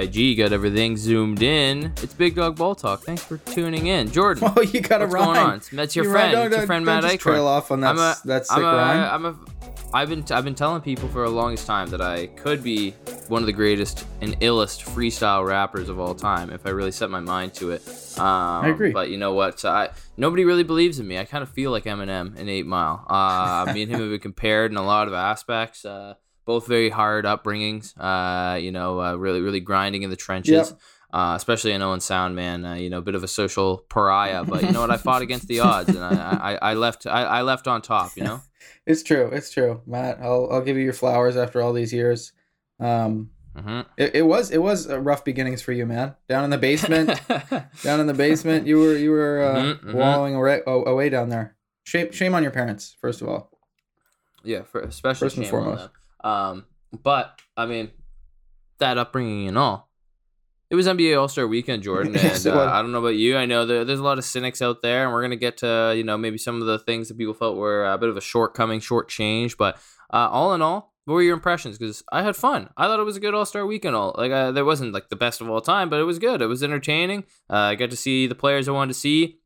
PIG got everything zoomed in. It's Big Dog Ball Talk. Thanks for tuning in, Jordan. Oh, you got a what's rhyme. going on? That's your You friend. rhyme- It's your friend Matt Eichhorn. trail off on that, I'm a, that sick I'm a, rhyme. I'm a, I've been I've been telling people for the longest time that I could be one of the greatest and illest freestyle rappers of all time if I really set my mind to it. Um, I agree. But you know what? I nobody really believes in me. I kind of feel like Eminem in Eight Mile. Uh, me and him have been compared in a lot of aspects. Uh, both very hard upbringings. Uh, you know, uh, really really grinding in the trenches. Yep. Uh, especially in Owen Sound, man. Uh, you know, a bit of a social pariah, but you know what? I fought against the odds, and I, I, I left. I, I left on top. You know. It's true. It's true, Matt. I'll I'll give you your flowers after all these years. Um, hmm it, it was it was uh, rough beginnings for you, man. Down in the basement, down in the basement, you were you were uh, Mhm, mhm. wallowing away, away down there. Shame shame on your parents, first of all. yeah, for, especially First and foremost. Um, but I mean, that upbringing and all, it was NBA All Star Weekend, Jordan. And uh. I don't know about you. I know there, there's a lot of cynics out there, and we're gonna get to you know maybe some of the things that people felt were a bit of a shortcoming, short change. But uh, all in all, what were your impressions? Because I had fun. I thought it was a good All Star Weekend. All like uh, there wasn't like the best of all time, but it was good. It was entertaining. Uh, I got to see the players I wanted to see.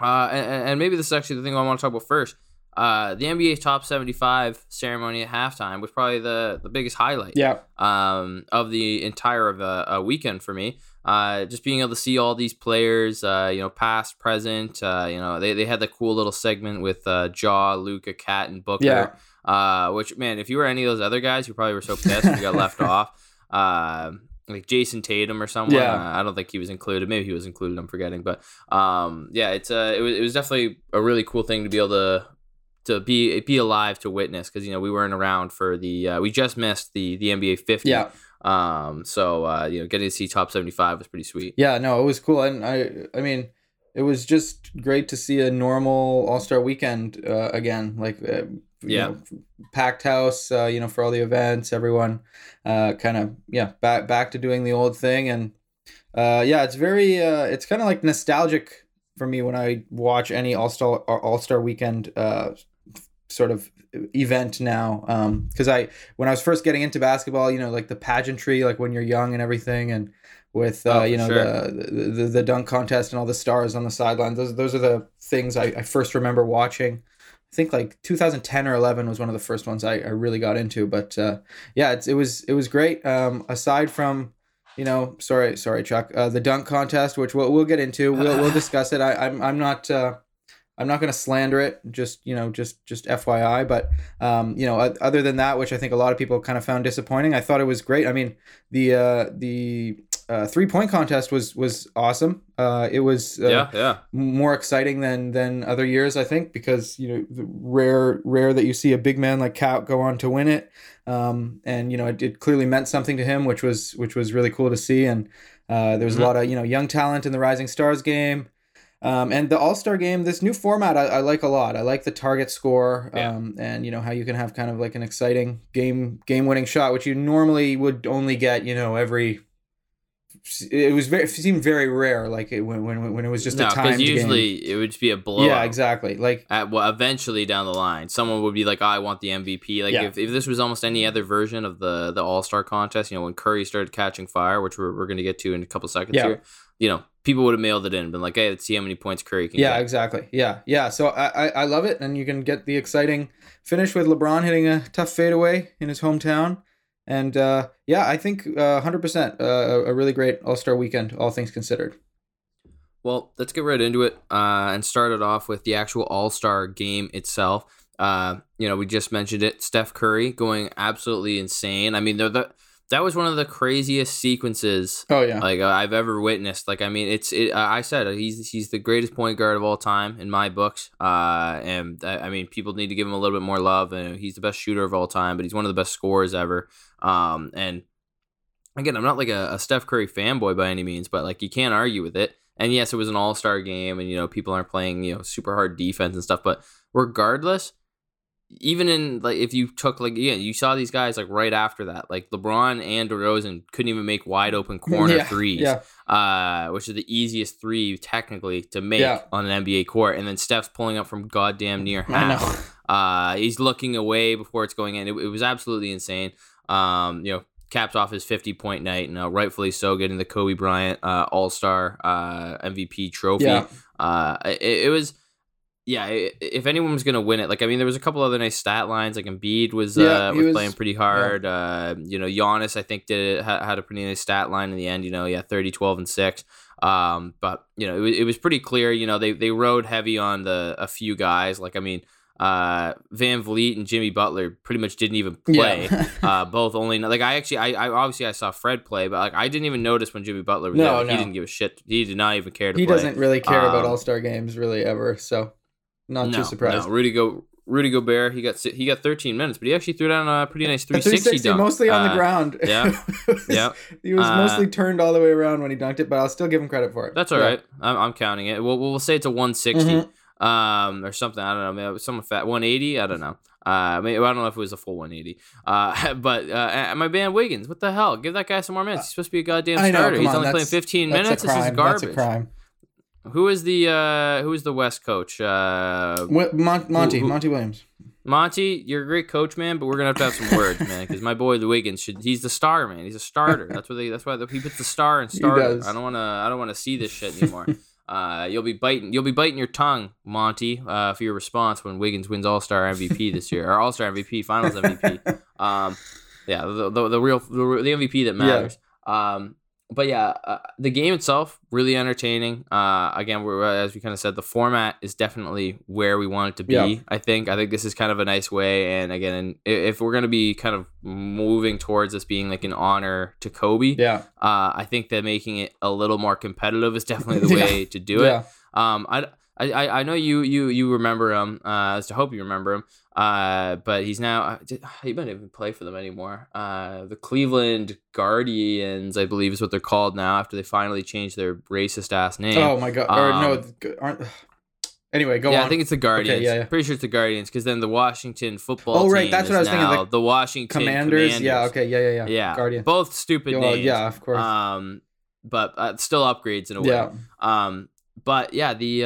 Uh, and, and maybe this is actually the thing I want to talk about first. Uh, the NBA Top 75 ceremony at halftime was probably the, the biggest highlight Yeah, um, of the entire of a, a weekend for me. Uh, just being able to see all these players, uh, you know, past, present. Uh, you know, they, they had the cool little segment with uh, Ja, Luka, Cat, and Booker. Yeah. Uh, which man, if you were any of those other guys, you probably were so pissed you got left off. Uh, like Jayson Tatum or someone. Yeah. Uh, I don't think he was included. Maybe he was included. I'm forgetting, but um, yeah, it's uh, it was it was definitely a really cool thing to be able to to be be alive to witness because you know we weren't around for the uh, we just missed the the NBA 50. yeah, Um. So uh, you know, getting to see top 75 was pretty sweet. yeah. No, it was cool, and I I mean, it was just great to see a normal All Star weekend uh, again. Like, uh, you Yeah. know, packed house. Uh, you know, for all the events, everyone, uh, kind of yeah, back back to doing the old thing, and uh, yeah, it's very uh, it's kind of like nostalgic for me when I watch any All Star All Star weekend uh, sort of event now because I when I was first getting into basketball you know like the pageantry like when you're young and everything and with uh, Oh, you know sure. the, the the dunk contest and all the stars on the sidelines those those are the things I, I first remember watching. I think like 2010 or 11 was one of the first ones I, I really got into but uh, yeah it's, it was it was great. Um, aside from you know sorry sorry Chuck uh, the dunk contest which we'll, we'll get into we'll, we'll discuss it. I, I'm, I'm not uh, I'm not going to slander it. Just you know, just just FYI. But um, you know, other than that, which I think a lot of people kind of found disappointing, I thought it was great. I mean, the uh, the uh, three point contest was was awesome. Uh, it was uh, yeah. Yeah. more exciting than than other years, I think, because you know, the rare rare that you see a big man like Cat go on to win it. Um, and you know, it, it clearly meant something to him, which was which was really cool to see. And uh, there was Mhm. a lot of you know young talent in the Rising Stars game. Um, and the All Star game, this new format, I, I like a lot. I like the target score, Yeah. um, and you know how you can have kind of like an exciting game game winning shot, which you normally would only get, you know, every. It was very it seemed very rare, like it, when when when it was just no, a timed usually game. it would just be a blowout. Yeah, exactly. Like At, well, eventually down the line, someone would be like, "I want the MVP." Like Yeah. if, if this was almost any other version of the the All Star contest, you know, when Curry started catching fire, which we're, we're going to get to in a couple seconds Yeah. here, you know, people would have mailed it in, and been like, "Hey, let's see how many points Curry can yeah, get." exactly. Yeah, yeah. So I, I I love it, and you can get the exciting finish with LeBron hitting a tough fadeaway in his hometown. And uh, yeah, I think uh, 100% uh, a a really great All Star weekend, all things considered. Well, let's get right into it uh, and start it off with the actual All Star game itself. Uh, you know, we just mentioned it. Steph Curry going absolutely insane. I mean, they're the that was one of the craziest sequences Oh yeah, like uh, I've ever witnessed. Like I mean, it's it. I said uh, he's he's the greatest point guard of all time in my books. Uh, and I, I mean, people need to give him a little bit more love. And he's the best shooter of all time, but he's one of the best scorers ever. Um, and again, I'm not like a, a Steph Curry fanboy by any means, but like you can't argue with it. And yes, it was an All Star game, and you know people aren't playing you know super hard defense and stuff. But regardless, even in like if you took like yeah, you saw these guys like right after that, like LeBron and DeRozan couldn't even make wide open corner yeah, threes, Yeah, uh, which is the easiest three technically to make Yeah. on an NBA court. And then Steph's pulling up from goddamn near half. Uh, he's looking away before it's going in. It, it was absolutely insane. Um, you know, caps off his 50 point night, and uh, rightfully so, getting the Kobe Bryant uh, All Star uh, MVP trophy. Yeah. Uh, it, it was. Yeah, if anyone was gonna win it, like I mean, there was a couple other nice stat lines. Like Embiid was Yeah, uh, was, was- playing pretty hard. Uh, you know, Giannis I think did had, had a pretty nice stat line in the end. You know, yeah, 30, 12, and six. Um, but you know, it, was- it was pretty clear. You know, they they rode heavy on the a few guys. Like I mean, uh, VanVleet and Jimmy Butler pretty much didn't even play. Yeah. uh, both only like I actually I, I obviously I saw Fred play, but like I didn't even notice when Jimmy Butler was No, there. No. He didn't give a shit. He did not even care to he play. doesn't really care about Um, All Star games really ever. So not no, too surprised. No, Rudy Go Rudy Gobert, he got he got 13 minutes, but he actually threw down a pretty nice A 360, dunk. mostly on the Uh, ground. yeah. Yeah. he was Uh, mostly turned all the way around when he dunked it, but I'll still give him credit for it. That's all Yeah. right. I'm, I'm counting it. We'll, we'll say it's a 160 Mhm. um, or something. I don't know. Maybe some fat 180. I don't know. Uh, maybe, I don't know if it was a full 180. Uh, but uh, and my man Wiggins, what the hell? Give that guy some more minutes. He's supposed to be a goddamn I know, starter. He's on, only playing 15 minutes. This is garbage. That's a crime. Who is the uh, who is the West coach? Uh, Mon- Monty, Who- who- Monty Williams. Monty, you're a great coach, man, but we're gonna have to have some words, man, because my boy the Wiggins should. He's the star, man. He's a starter. That's what they. That's why the, he puts the star in starter. I don't wanna. I don't wanna see this shit anymore. uh, you'll be biting. You'll be biting your tongue, Monty, uh, for your response when Wiggins wins All Star MVP this year or All Star MVP, Finals MVP. Um, yeah, the, the, the real the, real- the MVP that matters. Um, but yeah, uh, the game itself really entertaining. Uh, again, we're, as we kind of said, the format is definitely where we want it to be. Yeah. I think. I think this is kind of a nice way. And again, if we're gonna be kind of moving towards this being like an honor to Kobe, Yeah. uh, I think that making it a little more competitive is definitely the Yeah. way to do yeah. it. Um, I, I, I- I know you you you remember him. Uh, as to hope you remember him. Uh, but he's now uh, he might even play for them anymore. Uh, the Cleveland Guardians, I believe, is what they're called now after they finally changed their racist ass name. Oh my god. or no, Um, aren't. Anyway, go on. yeah, on. I think it's the Guardians. yeah, yeah. Pretty sure it's the Guardians because then the Washington football. Oh, right, team that's what I was thinking, like, the Washington Commanders. Yeah. Okay. Yeah. Yeah. Yeah. Yeah, Guardians. Both stupid Well, names. yeah. Of course. Um, but uh, still upgrades in a way. yeah. Um, but yeah, the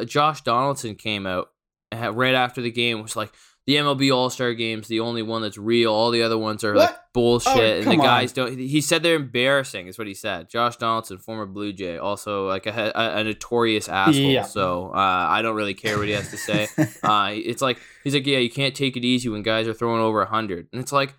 uh, Josh Donaldson came out right after the game. Was like the MLB All Star Game's the only one that's real. All the other ones are like bullshit, Oh, and the come on. guys don't. He said they're embarrassing. Is what he said. Josh Donaldson, former Blue Jay, also like a, a, a notorious asshole. Yeah. So uh, I don't really care what he has to say. uh, it's like he's like, yeah, you can't take it easy when guys are throwing over hundred, and it's like.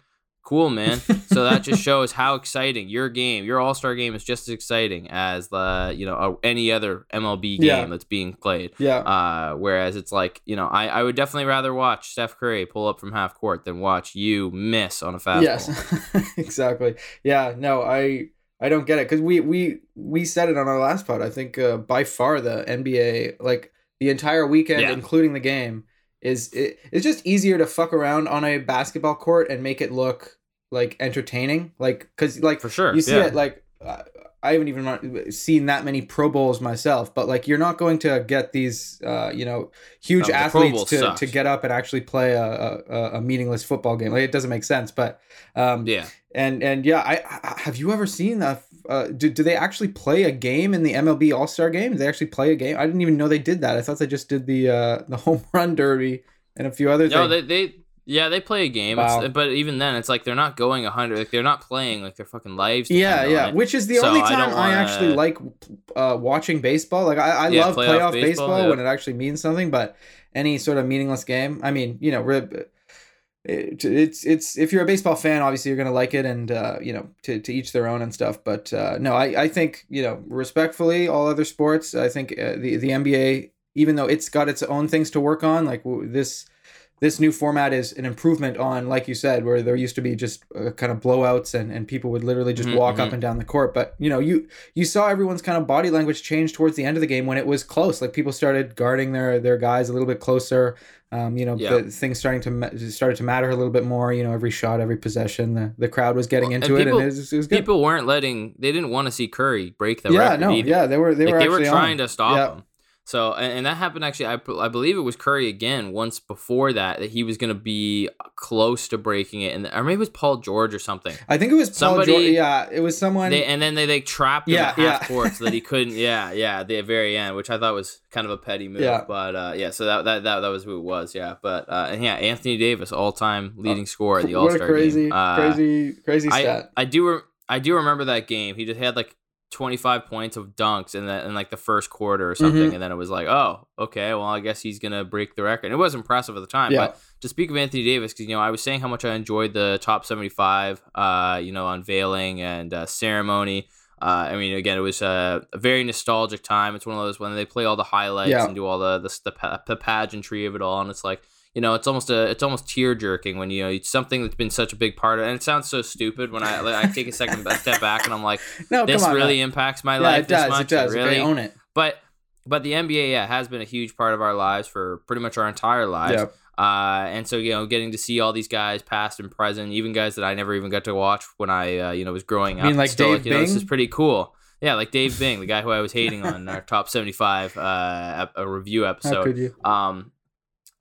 Cool, man. So that just shows how exciting your game, your All Star game, is just as exciting as the you know any other MLB game Yeah. that's being played. Yeah. Uh, whereas it's like you know, I, I would definitely rather watch Steph Curry pull up from half court than watch you miss on a fastball. Yes, exactly. Yeah, no, I I don't get it because we we we said it on our last pod. I think uh, by far the NBA like the entire weekend, Yeah. including the game, is it, it's just easier to fuck around on a basketball court and make it look like entertaining. Like because like for sure. you see yeah. it like. Uh, I haven't even seen that many Pro Bowls myself, but like you're not going to get these, uh, you know, huge No, athletes to, sucks. to get up and actually play a, a, a meaningless football game. Like it doesn't make sense. But um, yeah. and and yeah, I, I have you ever seen that? Uh, do, do they actually play a game in the MLB All Star Game? Do they actually play a game? I didn't even know they did that. I thought they just did the uh, the home run derby and a few other No, things. they they yeah they play a game, Wow. It's, but even then it's like they're not going hundred. Like they're not playing like their fucking lives. yeah, yeah. Which is the So only I time don't I, actually like uh, watching baseball. Like I, I Yeah, love playoff playoff, baseball, baseball, yeah. when it actually means something. But any sort of meaningless game, I mean, you know, rib. It, it's it's if you're a baseball fan, obviously you're gonna like it, and uh, you know to, to each their own and stuff. But uh, no, I, I think you know respectfully, all other sports, I think uh, the the NBA, even though it's got its own things to work on, like w- this this new format is an improvement on, like you said, where there used to be just uh, kind of blowouts and, and people would literally just Mhm, walk up mhm. and down the court. But you know, you you saw everyone's kind of body language change towards the end of the game when it was close. Like people started guarding their their guys a little bit closer. Um, you know, Yeah. the things starting to started to matter a little bit more. You know, every shot, every possession, the, the crowd was getting Well, and into it, people- and it was, it was good. People weren't letting. They didn't want to see Curry break the yeah, record Yeah, no, either. yeah, they were they like were they were trying on. to stop Yeah. him. So and, and that happened actually. I, I believe it was Curry again once before that that he was going to be close to breaking it, and or maybe it was Paul George or something. I think it was Paul Somebody- George. Yeah, it was someone. They, and then they they trapped him Yeah, at half yeah. court so that he couldn't. Yeah, yeah, at the very end, which I thought was kind of a petty move. Yeah. But uh, yeah, so that, that that that was who it was. Yeah, but uh, and yeah, Anthony Davis, all time leading scorer at the All Star crazy, game. Uh, crazy, crazy I stat. I do re- I do remember that game. He just had like 25 points of dunks in that in like the first quarter or something, Mhm. and then it was like, oh, okay, well, I guess he's gonna break the record. And it was impressive at the time, Yeah. but to speak of Anthony Davis, because you know I was saying how much I enjoyed the top 75, uh, you know, unveiling and uh, ceremony. Uh, I mean, again, it was uh, a very nostalgic time. It's one of those when they play all the highlights Yeah. and do all the the, the, the pageantry of it all, and it's like. You know, it's almost a, it's almost tear jerking when you know it's something that's been such a big part of, and it sounds so stupid when I, like, I take a second a step back and I'm like, No, this on. really man. impacts my yeah, life it does. this much. It does. really, Okay, own it. but but the NBA, yeah, has been a huge part of our lives for pretty much our entire lives. Yeah. Uh, and so you know, getting to see all these guys, past and present, even guys that I never even got to watch when I uh, you know was growing up. I mean like Still, Dave you know, this is pretty cool. Yeah, like Dave Bing, the guy who I was hating on our top seventy-five uh, ep- a review How episode. could you? Um,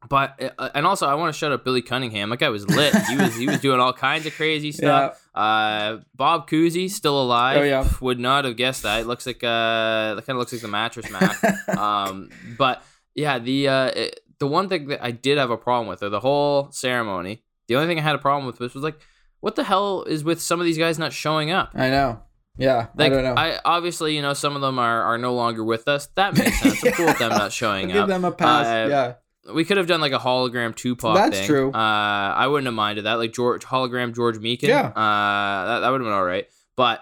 but uh, and also I want to shout out Billy Cunningham. That guy was lit. He was he was doing all kinds of crazy stuff. Uh, Bob Cousy still alive. Oh, yeah. Would not have guessed that. It looks like uh, that kind of looks like the mattress Mac. um, but yeah, the uh, it- the one thing that I did have a problem with, or the whole ceremony. The only thing I had a problem with was, was like, what the hell is with some of these guys not showing up? I know. Yeah, Like, I don't know. I obviously, you know, some of them are, are no longer with us. That makes sense. I'm cool with them not showing Give up. Give them a pass. Uh, yeah, We could have done like a hologram Tupac That's thing. true. Uh, I wouldn't have minded that. Like George hologram George Mikan. Yeah. Uh, that, that would have been all right. But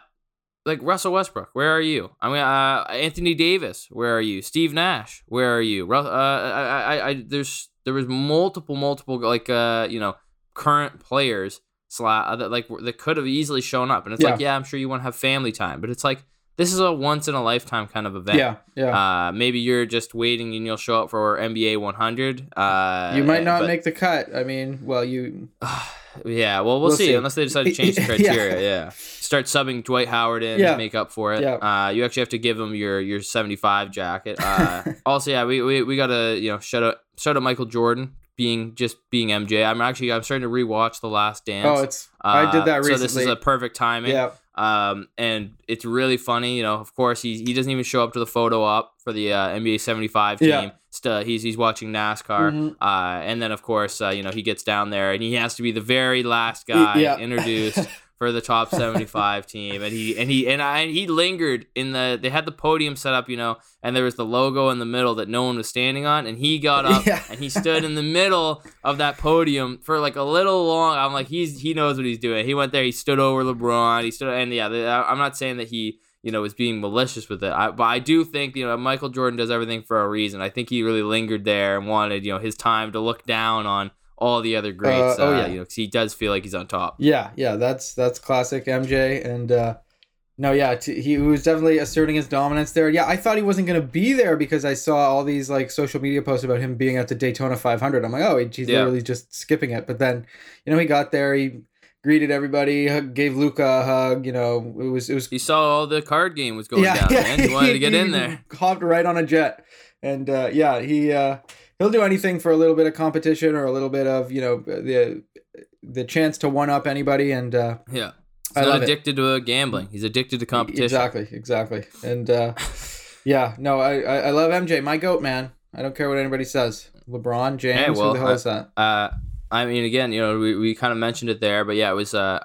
like Russell Westbrook, where are you? I mean, uh, Anthony Davis, where are you? Steve Nash, where are you? Uh, I, I, I, there's there was multiple, multiple like uh, you know, current players uh, that like that could have easily shown up, and it's like, yeah, I'm sure you want to have family time, but it's like this is a once in a lifetime kind of event. yeah, yeah. Uh, maybe you're just waiting and you'll show up for NBA 100. Uh, you might not but- make the cut. I mean, well, you. yeah, well, we'll, We'll see, see. unless they decide to change the criteria. yeah. Start subbing Dwight Howard in Yeah. to make up for it. Yeah. Uh, you actually have to give him your your 75 jacket. Uh, also, yeah, we, we, we got to, you know, shut up. shout out Michael Jordan being just being MJ. I'm actually, I'm starting to rewatch The Last Dance. Oh, it's. I did that Uh, So this is a perfect timing. yeah, Um, and it's really funny. You know, of course, he he doesn't even show up to the photo op for the uh, NBA 75 team. Yeah. Still, he's he's watching NASCAR. Mhm. Uh, and then of course, uh, you know, he gets down there and he has to be the very last guy yeah. introduced for the top 75 team. And he and he and I he lingered in the. They had the podium set up, you know, and there was the logo in the middle that no one was standing on. And he got up Yeah. and he stood in the middle of that podium for like a little long. I'm like, he's he knows what he's doing. He went there. He stood over LeBron. He stood and yeah. I'm not saying that he you know was being malicious with it. I, but I do think you know Michael Jordan does everything for a reason. I think he really lingered there and wanted you know his time to look down on all the other greats. Uh, oh, uh, yeah. you know, 'cause he does feel like he's on top. yeah, yeah. That's that's classic MJ, and uh, no, yeah, t- he was definitely asserting his dominance there. Yeah, I thought he wasn't gonna be there because I saw all these like social media posts about him being at the Daytona 500. I'm like, oh, he's Yeah. literally just skipping it. But then, you know, he got there. He greeted everybody, hug- gave Luka a hug. You know, it was it was He saw all the card game was going down, man. He wanted to get in there. Hopped right on a jet, and uh, yeah, he uh, he'll do anything for a little bit of competition or a little bit of you know the the chance to one up anybody. And uh, Yeah. He's I not love it. addicted to gambling. He's addicted to competition. exactly, exactly, and uh, yeah, no, I, I I love MJ, my goat man. I don't care what anybody says. LeBron James, Hey, well, who the hell I- is that? Uh, I mean, again, you know, we, we kind of mentioned it there, but yeah, it was. Uh,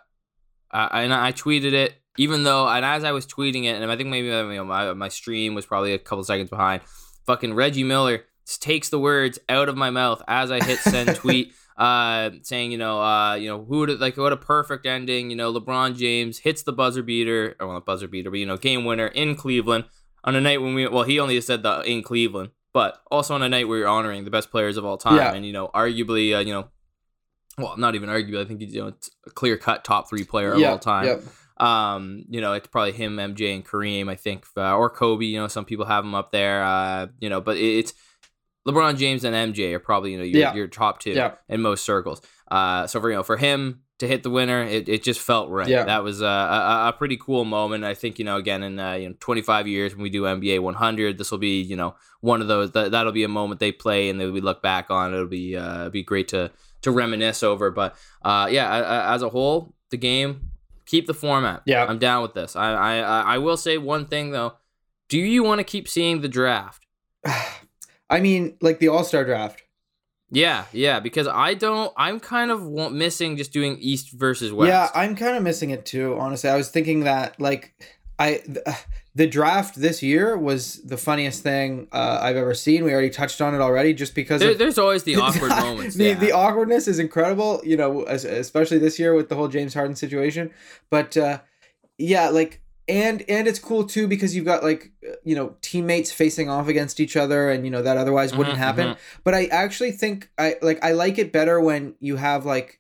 I, and I tweeted it, even though, and as I was tweeting it, and I think maybe uh, you know, my my stream was probably a couple seconds behind. Fucking Reggie Miller takes the words out of my mouth as I hit send tweet. Uh, saying you know, uh, you know, who would like what a perfect ending. You know, LeBron James hits the buzzer beater, or well, not buzzer beater, but you know, game winner in Cleveland on a night when we. Well, he only said the in Cleveland, but also on a night where you're honoring the best players of all time, Yeah. and you know, arguably, uh, you know, well, not even arguably. I think he's you know it's a clear cut top three player of Yeah, all time. Um, you know, it's probably him, MJ, and Kareem. I think, uh, or Kobe. You know, some people have him up there. Uh, you know, but it, it's LeBron James and MJ are probably you know your, Yeah. your top two Yeah. in most circles. Uh, so for you know for him to hit the winner, it, it just felt right. Yeah. That was a, a, a pretty cool moment. I think, you know, again, in uh, you know, 25 years when we do NBA 100, this will be, you know, one of those, that, that'll be a moment they play and that we look back on. It'll be, uh, be great to, to reminisce over. But uh, yeah, as a whole, the game, keep the format. Yeah. I'm down with this. I, I, I will say one thing though. Do you want to keep seeing the draft? I mean, like the All Star draft. Yeah, yeah, because I don't. I'm kind of missing just doing East versus West. Yeah, I'm kind of missing it too. Honestly, I was thinking that like I th- the draft this year was the funniest thing uh, I've ever seen. We already touched on it already, just because There, of, there's always the awkward moments. the yeah. the awkwardness is incredible. You know, especially this year with the whole James Harden situation. But uh, yeah, like and and it's cool too because you've got like you know teammates facing off against each other, and you know that otherwise wouldn't Mhm, happen. mhm. But I actually think I like I like it better when you have like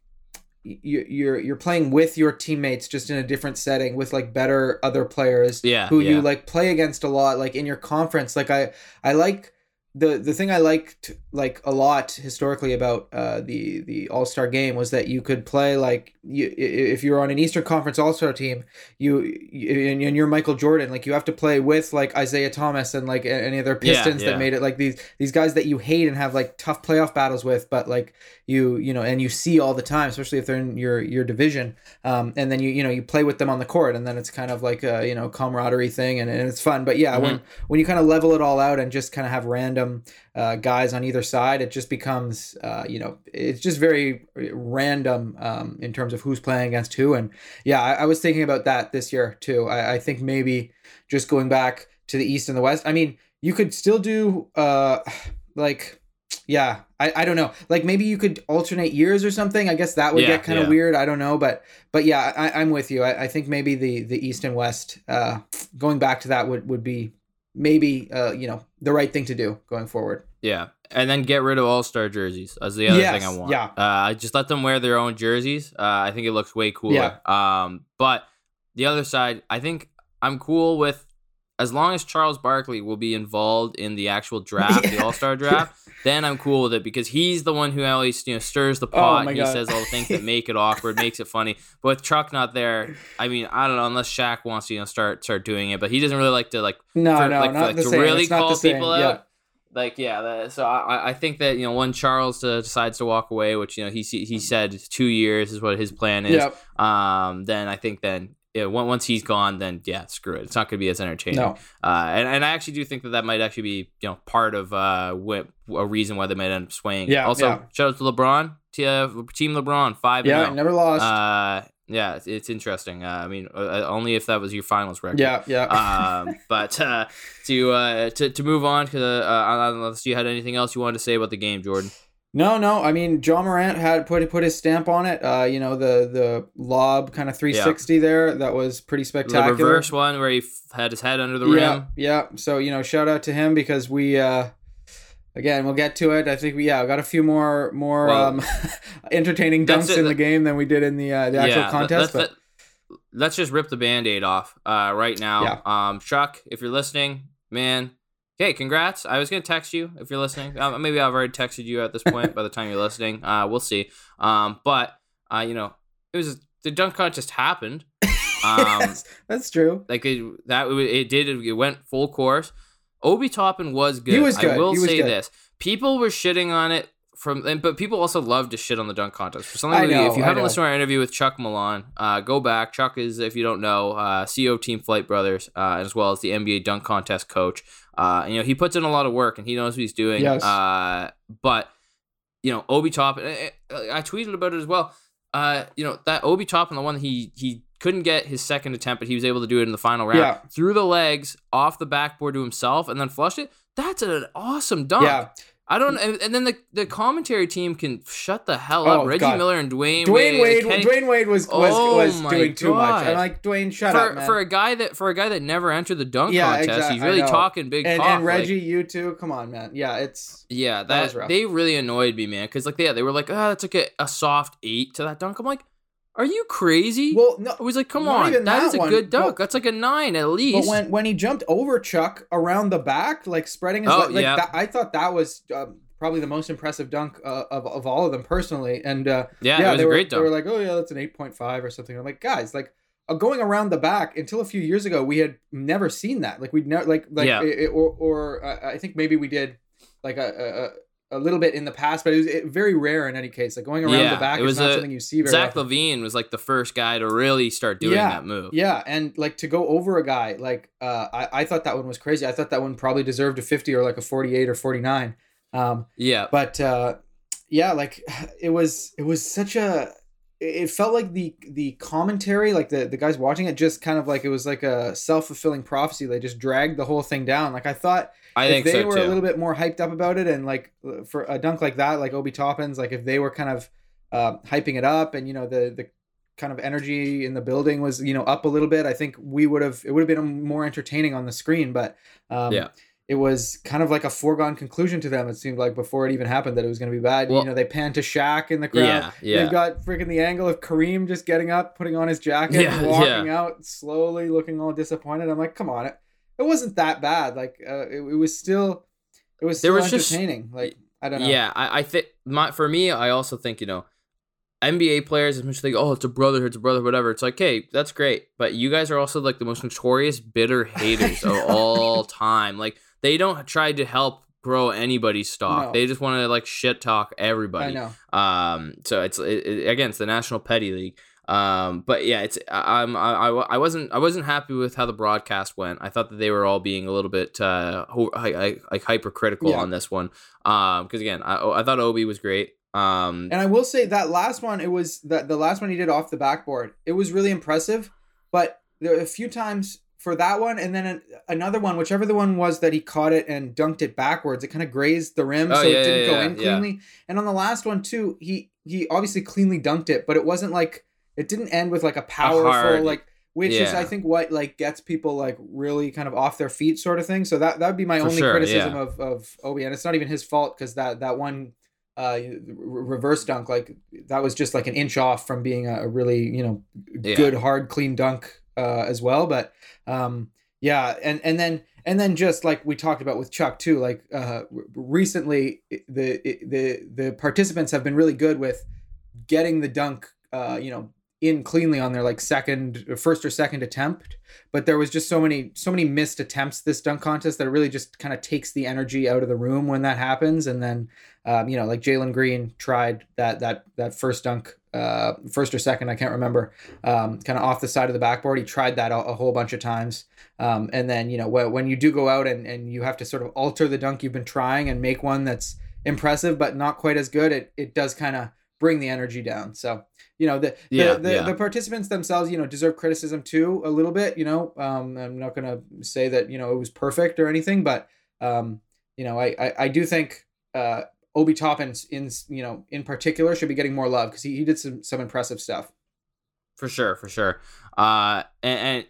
you you're you're playing with your teammates just in a different setting with like better other players Yeah, who yeah. you like play against a lot like in your conference like I I like the the thing I liked like a lot historically about uh, the the All Star game was that you could play like you if you're on an Eastern Conference All Star team you, you and, and you're Michael Jordan like you have to play with like Isiah Thomas and like any other Pistons yeah. that made it like these these guys that you hate and have like tough playoff battles with but like you you know and you see all the time especially if they're in your your division um, and then you you know you play with them on the court and then it's kind of like a you know camaraderie thing and, and it's fun but yeah when when you kind of level it all out and just kind of have random uh, guys on either side it just becomes uh, you know it's just very random um, in terms of who's playing against who. And yeah I, I was thinking about that this year too. I, I think maybe just going back to the east and the west i mean you could still do uh like yeah I, I don't know. Like maybe you could alternate years or something. I guess that would Yeah, get kind of yeah. weird. I don't know. But but yeah I, i'm with you. I, I think maybe the the east and west uh going back to that would would be maybe uh you know the right thing to do going forward. Yeah, and then get rid of All Star jerseys. That's the other Yes, thing I want. yeah. uh, I just let them wear their own jerseys. Uh, I think it looks way cooler. Yeah. Um, but the other side, I think I'm cool with as long as Charles Barkley will be involved in the actual draft, the All Star draft. Then I'm cool with it because he's the one who always you know stirs the pot. Oh and he God. says all the things that make it awkward, makes it funny. But with Chuck not there, I mean, I don't know unless Shaq wants to you know start start doing it, but he doesn't really like to like no for, no like, not like, the to same really it's call the same. people yeah. Like yeah, that, so I, I think that you know when Charles uh, decides to walk away, which you know he he said two years is what his plan is. Yep. Um, then I think then yeah, once he's gone, then yeah, screw it. It's not going to be as entertaining. no Uh, and, and I actually do think that that might actually be you know part of uh a reason why they might end up swaying. Yeah, Also, yeah. shout out to LeBron, T- uh, Team LeBron, five. yeah and never oh. lost Uh, yeah, it's, it's interesting. Uh, I mean, uh, only if that was your finals record yeah yeah um, but uh, to uh, to to move on, because unless you had anything else you wanted to say about the game, Jordan. No, no. I mean, Ja Morant had put put his stamp on it. Uh, you know, the the lob kind of 360 there. That was pretty The spectacular. reverse one where he f- had his head under the yeah, rim. yeah. So you know, shout out to him because we, uh, again, we'll get to it. I think we yeah I got a few more more Well, um, entertaining dunks it. in the game than we did in the uh, the actual yeah, contest. Let's, but let's just rip the band-aid off uh, right now. Yeah. Um, Chuck, if you're listening, man, hey, congrats. I was gonna text you if you're listening. Uh, maybe I've already texted you at this point by the time you're listening. Uh, we'll see. Um, but uh, you know, it was the dunk contest happened. Um, yes, that's true. like it, that it did it went full course. Obi Toppin was good. He was I will say good. this: people were shitting on it from, and, but people also love to shit on the dunk contest. For something, know, if you I haven't know. listened to our interview with Chuck Milan, uh, go back. Chuck is, if you don't know, uh, CEO of Team Flight Brothers, uh, as well as the NBA dunk contest coach. Uh, you know, he puts in a lot of work and he knows what he's doing. Yes. Uh, but you know, Obi Toppin, I, I tweeted about it as well. Uh, you know that Obi Toppin, the one that he he couldn't get his second attempt, but he was able to do it in the final round. Yeah. Threw the legs off the backboard to himself and then flushed it. That's an awesome dunk. Yeah, I don't, and, and then the, the commentary team can shut the hell Oh, up. Reggie God. Miller and Dwayne. Dwyane Wade. Kenny- Dwyane Wade was was, Oh was doing too much. I'm like Dwayne, shut for, up, man. for a guy that for a guy that never entered the dunk Yeah, contest, exact- he's really talking big and, talk. and like- Reggie, you too. Come on, man. Yeah, it's Yeah, That that, was rough. they really annoyed me, man. Because like, yeah, they were like, "Ah, that's like a, a soft eight to that dunk." I'm like, "Are you crazy?" well, no. I was like, "Come on, that that is a one. good dunk. Well- that's like a nine at least." But when when he jumped over Chuck around the back, like spreading his Oh, leg, like yeah. that, I thought that was um, probably the most impressive dunk uh, of of all of them personally. And uh, Yeah, was they were they were like, oh yeah, that's an eight point five or something. I'm like, guys, like. Uh, going around the back until a few years ago, we had never seen that. Like we'd never like like Yeah. it, it- or or uh, I think maybe we did like a, a little bit in the past, but it was it, very rare in any case. Like going around Yeah, the back it is was not a- something you see very Zach often. LaVine was like the first guy to really start doing Yeah, that move. Yeah, and like to go over a guy, like uh, I I thought that one was crazy. I thought that one probably deserved a fifty or like a forty eight or forty nine. Um, Yeah. but uh, yeah, like it was it was such a it felt like the the commentary like the the guys watching it just kind of like it was like a self-fulfilling prophecy they just dragged the whole thing down like i thought I if think they so were too. a little bit more hyped up about it and like for a dunk like that like obi toppins like if they were kind of uh, hyping it up and you know the the kind of energy in the building was you know up a little bit i think we would have it would have been more entertaining on the screen but um Yeah. it was kind of like a foregone conclusion to them it seemed like before it even happened that it was going to be bad Well- you know they panned to Shaq in the crowd yeah, yeah. They've got freaking the angle of Kareem just getting up, putting on his jacket, Yeah, and walking out slowly, looking all disappointed. I'm like, come on, it, it wasn't that bad. Like, uh, it, it was still, it was There still was just- entertaining. like, I don't know. Yeah, I, I think my for me, I also think you know, NBA players as much as they go, oh, it's a brotherhood, it's a brother, whatever. It's like, hey, that's great, but you guys are also like the most notorious bitter haters of all time. Like they don't try to help grow anybody's stock. No. They just want to like shit talk everybody. I know. Um, so it's it, it, again, it's the National Petty League. Um, but yeah, it's I- I'm I, I wasn't I wasn't happy with how the broadcast went. I thought that they were all being a little bit uh ho- hi- hi- like hypercritical Yeah. on this one. Um, because again, I I thought Obi was great. Um, And I will say that last one, it was that the last one he did off the backboard. It was really impressive, but there were a few times for that one, and then an, another one, whichever the one was that he caught it and dunked it backwards. It kind of grazed the rim, Oh, so yeah, it didn't yeah, go yeah, in cleanly. And on the last one too, he he obviously cleanly dunked it, but it wasn't like it didn't end with like a powerful hard- like. Which is. I think, what like gets people like really kind of off their feet, sort of thing. So that that would be my For only sure, criticism yeah. of of Obi, and it's not even his fault because that that one uh re- reverse dunk like that was just like an inch off from being a, a really you know Yeah. good hard clean dunk uh as well but um yeah and and then and then just like we talked about with Chuck too like uh recently the the the participants have been really good with getting the dunk uh you know in cleanly on their like second first or second attempt but there was just so many so many missed attempts this dunk contest that it really just kind of takes the energy out of the room when that happens and then um, you know like Jalen Green tried that that that first dunk uh first or second I can't remember um kind of off the side of the backboard. He tried that a, a whole bunch of times um and then you know when, when you do go out and and you have to sort of alter the dunk you've been trying and make one that's impressive but not quite as good it it does kind of bring the energy down so you know the Yeah, the, the, yeah. the participants themselves you know deserve criticism too a little bit you know um i'm not gonna say that you know it was perfect or anything but um you know i i, I do think uh obi toppins in you know in particular should be getting more love because he, he did some some impressive stuff for sure, for sure. Uh, and, and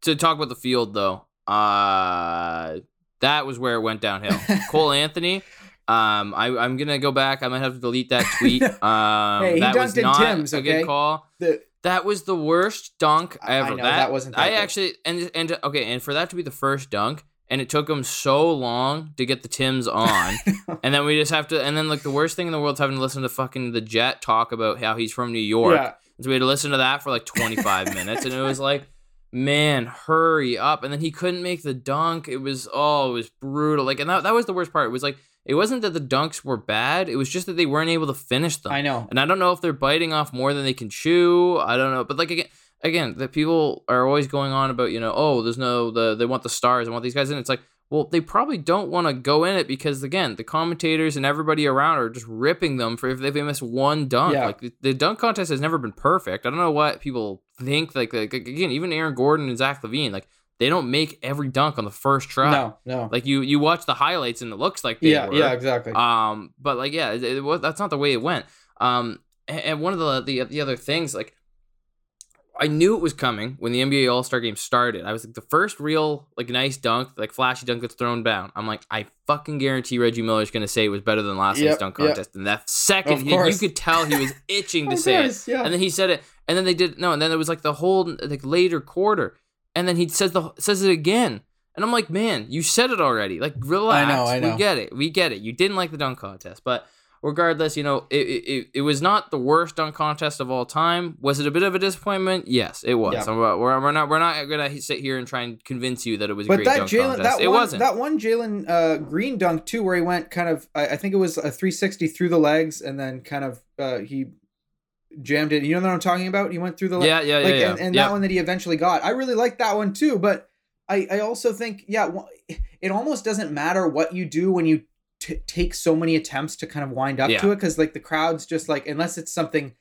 to talk about the field though, uh, that was where it went downhill. Cole Anthony. Um, I, I'm gonna go back. I might have to delete that tweet. Um, Hey, he that was dunked in not Tim's, a okay? good call. the That was the worst dunk I- I ever. know, that wasn't that I good. actually and and okay, and for that to be the first dunk, and it took him so long to get the Tims on, and then we just have to, and then like the worst thing in the world is having to listen to fucking the Jet talk about how he's from New York. yeah So we had to listen to that for like 25 minutes, and it was like, man, hurry up! And then he couldn't make the dunk. It was oh, it was brutal. Like, and that, that was the worst part. It was like it wasn't that the dunks were bad. It was just that they weren't able to finish them. i know And I don't know if they're biting off more than they can chew. I don't know, but like again, again, the people are always going on about you know, oh, there's no the they want the stars, I want these guys in. It's like, well, they probably don't want to go in it because again, the commentators and everybody around are just ripping them for if they miss one dunk. Yeah. Like the, the dunk contest has never been perfect. I don't know what people think. Like, like again, even Aaron Gordon and Zach LaVine, like they don't make every dunk on the first try. no no Like you you watch the highlights and it looks like they yeah were. yeah exactly Um, but like, yeah, it, it was that's not the way it went. Um, and, and one of the, the the other things, like, I knew it was coming when the NBA All Star Game started. I was like, the first real like nice dunk, like flashy dunk gets thrown down. I'm like, I fucking guarantee Reggie Miller's gonna say it was better than last night's Yep, dunk yep. contest. And that second, he- you could tell he was itching to say it. yeah And then he said it, and then they did no, and then it was like the whole like later quarter, and then he says the says it again, And I'm like, man, you said it already. Like, relax. I know, I know. We get it. We get it. You didn't like the dunk contest, but regardless, you know, it, it, it was not the worst dunk contest of all time. Was it a bit of a disappointment? Yes, it was. Yeah. So we're, we're not we're not gonna sit here and try and convince you that it was a But great that Jalen, that it one, wasn't. that one Jalen uh, Green dunk too, where he went kind of, I, I think it was a 360 through the legs, and then kind of uh, he jammed it. You know what I'm talking about? He went through the yeah, yeah, yeah, like, yeah. and, and yeah. that one that he eventually got. I really like that one too, but I, I also think, yeah, it almost doesn't matter what you do when you t- take so many attempts to kind of wind up Yeah. to it, because like the crowd's just like, unless it's something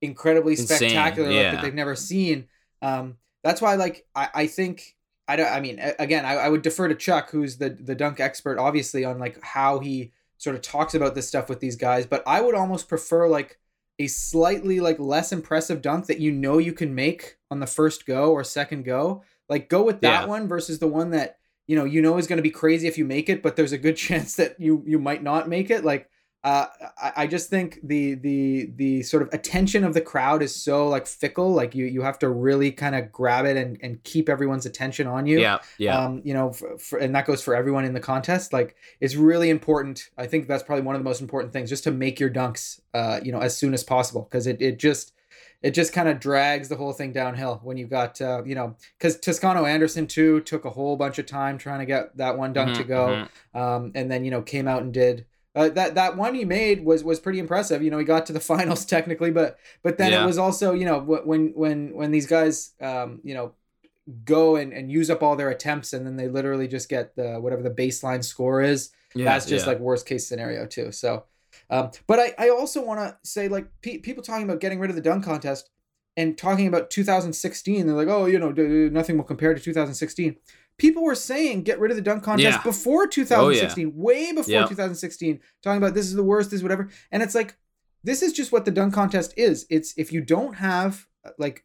incredibly Insane, spectacular like that they've never seen. Um, that's why, like, I, I think. I don't. I mean, again, I, I would defer to Chuck, who's the the dunk expert, obviously, on like how he sort of talks about this stuff with these guys. But I would almost prefer like a slightly like less impressive dunk that you know you can make on the first go or second go. Like go with that Yeah. one versus the one that you know you know is going to be crazy if you make it, but there's a good chance that you you might not make it. Like uh, I, I just think the the the sort of attention of the crowd is so like fickle. Like you you have to really kind of grab it and and keep everyone's attention on you yeah, yeah. um, you know, for, for, and that goes for everyone in the contest. Like, it's really important. I think that's probably one of the most important things, just to make your dunks, uh, you know, as soon as possible, because it it just it just kind of drags the whole thing downhill when you've got, uh, you know, because Toscano Anderson too took a whole bunch of time trying to get that one dunk to Mhm, go, mhm. um, and then you know came out and did. Uh, that that one he made was was pretty impressive. You know, he got to the finals technically, but but then Yeah. it was also you know when when when these guys um, you know go and, and use up all their attempts and then they literally just get the whatever the baseline score is Yeah, that's just yeah. like worst case scenario too so um, but i, I also want to say like pe- people talking about getting rid of the dunk contest and talking about 2016 they're like oh you know nothing will compare to 2016 people were saying get rid of the dunk contest Yeah. Oh, before 2016 way before Yeah. 2016 talking about this is the worst this is whatever and it's like this is just what the dunk contest is it's if you don't have uh, like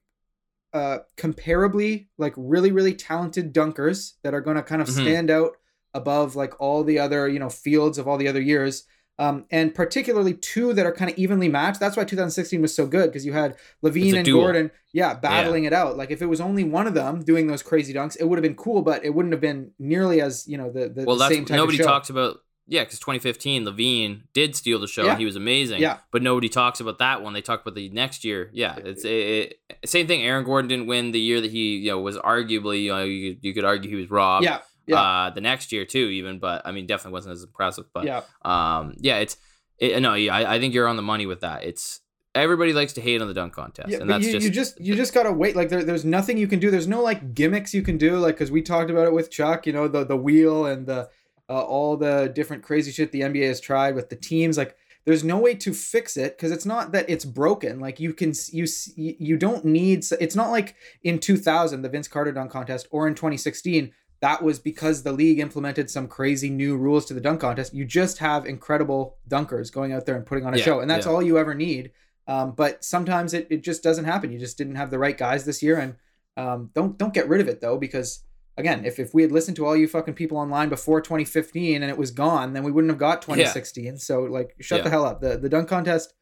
uh comparably like really really talented dunkers that are going to kind of Mhm. stand out above like all the other you know fields of all the other years um, and particularly two that are kind of evenly matched. That's why 2016 was so good because you had LaVine and duel. Gordon, yeah, battling it out. Like if it was only one of them doing those crazy dunks, it would have been cool, but it wouldn't have been nearly as you know the the, well, same type nobody of show. talks about. Yeah, because 2015, LaVine did steal the show. Yeah. He was amazing. Yeah. But nobody talks about that one. They talk about the next year. Yeah, it's it, it, same thing. Aaron Gordon didn't win the year that he you know was arguably you know you, you could argue he was robbed. yeah, yeah. Uh, the next year too, even. But I mean, definitely wasn't as impressive. But yeah, um, yeah, it's it, no, yeah, I, I think you're on the money with that. It's everybody likes to hate on the dunk contest, yeah. and that's you, just you just you just gotta wait. Like there, there's nothing you can do. There's no like gimmicks you can do. Like because we talked about it with Chuck. You know the the wheel and the uh, all the different crazy shit the NBA has tried with the teams. Like there's no way to fix it because it's not that it's broken. Like you can you you don't need. It's not like in 2000 the Vince Carter dunk contest or in 2016 that was because the league implemented some crazy new rules to the dunk contest. You just have incredible dunkers going out there and putting on a Yeah, show, and that's yeah. all you ever need. Um, but sometimes it, it just doesn't happen. You just didn't have the right guys this year, and um, don't don't get rid of it though, because again, if, if we had listened to all you fucking people online before 2015 and it was gone, then we wouldn't have got 2016. So like, shut Yeah. the hell up. The the dunk contest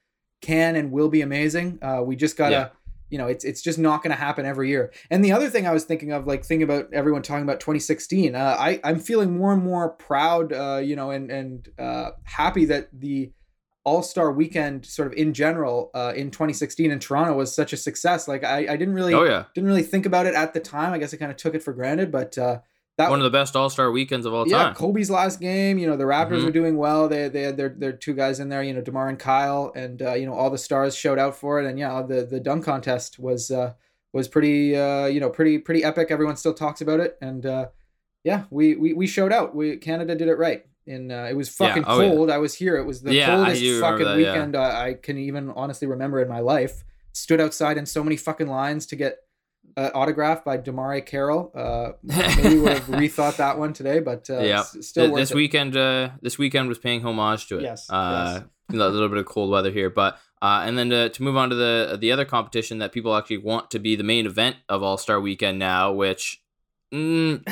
can and will be amazing. Uh, we just gotta. You know, it's it's just not going to happen every year. And the other thing I was thinking of, like thinking about everyone talking about 2016, uh, I I'm feeling more and more proud, uh, you know, and and uh, happy that the all Star Weekend, sort of in general, uh, in 2016 in Toronto was such a success. Like I, I didn't really oh yeah, didn't really think about it at the time. I guess I kind of took it for granted, but uh, that one of the best All Star weekends of all yeah, time. Kobe's last game. You know, the Raptors Mhm. were doing well. They they had their their two guys in there. You know, Demar and Kyle, and uh, you know all the stars showed out for it. And yeah, the the dunk contest was uh, was pretty uh, you know pretty pretty epic. Everyone still talks about it, and uh, yeah, we, we we showed out. We Canada did it right. And uh, it was Yeah, fucking oh, yeah. cold. I was here. It was the Yeah, coldest fucking that, weekend uh, I can even honestly remember in my life. Stood outside in so many fucking lines to get uh, autographed by DeMarre Carroll. Uh, maybe would have rethought that one today, but uh, Yeah. still Th- this it. weekend, uh, this weekend was paying homage to it. Yes, Uh, A little bit of cold weather here, but uh, and then to, to move on to the the other competition that people actually want to be the main event of All Star Weekend now, which mm,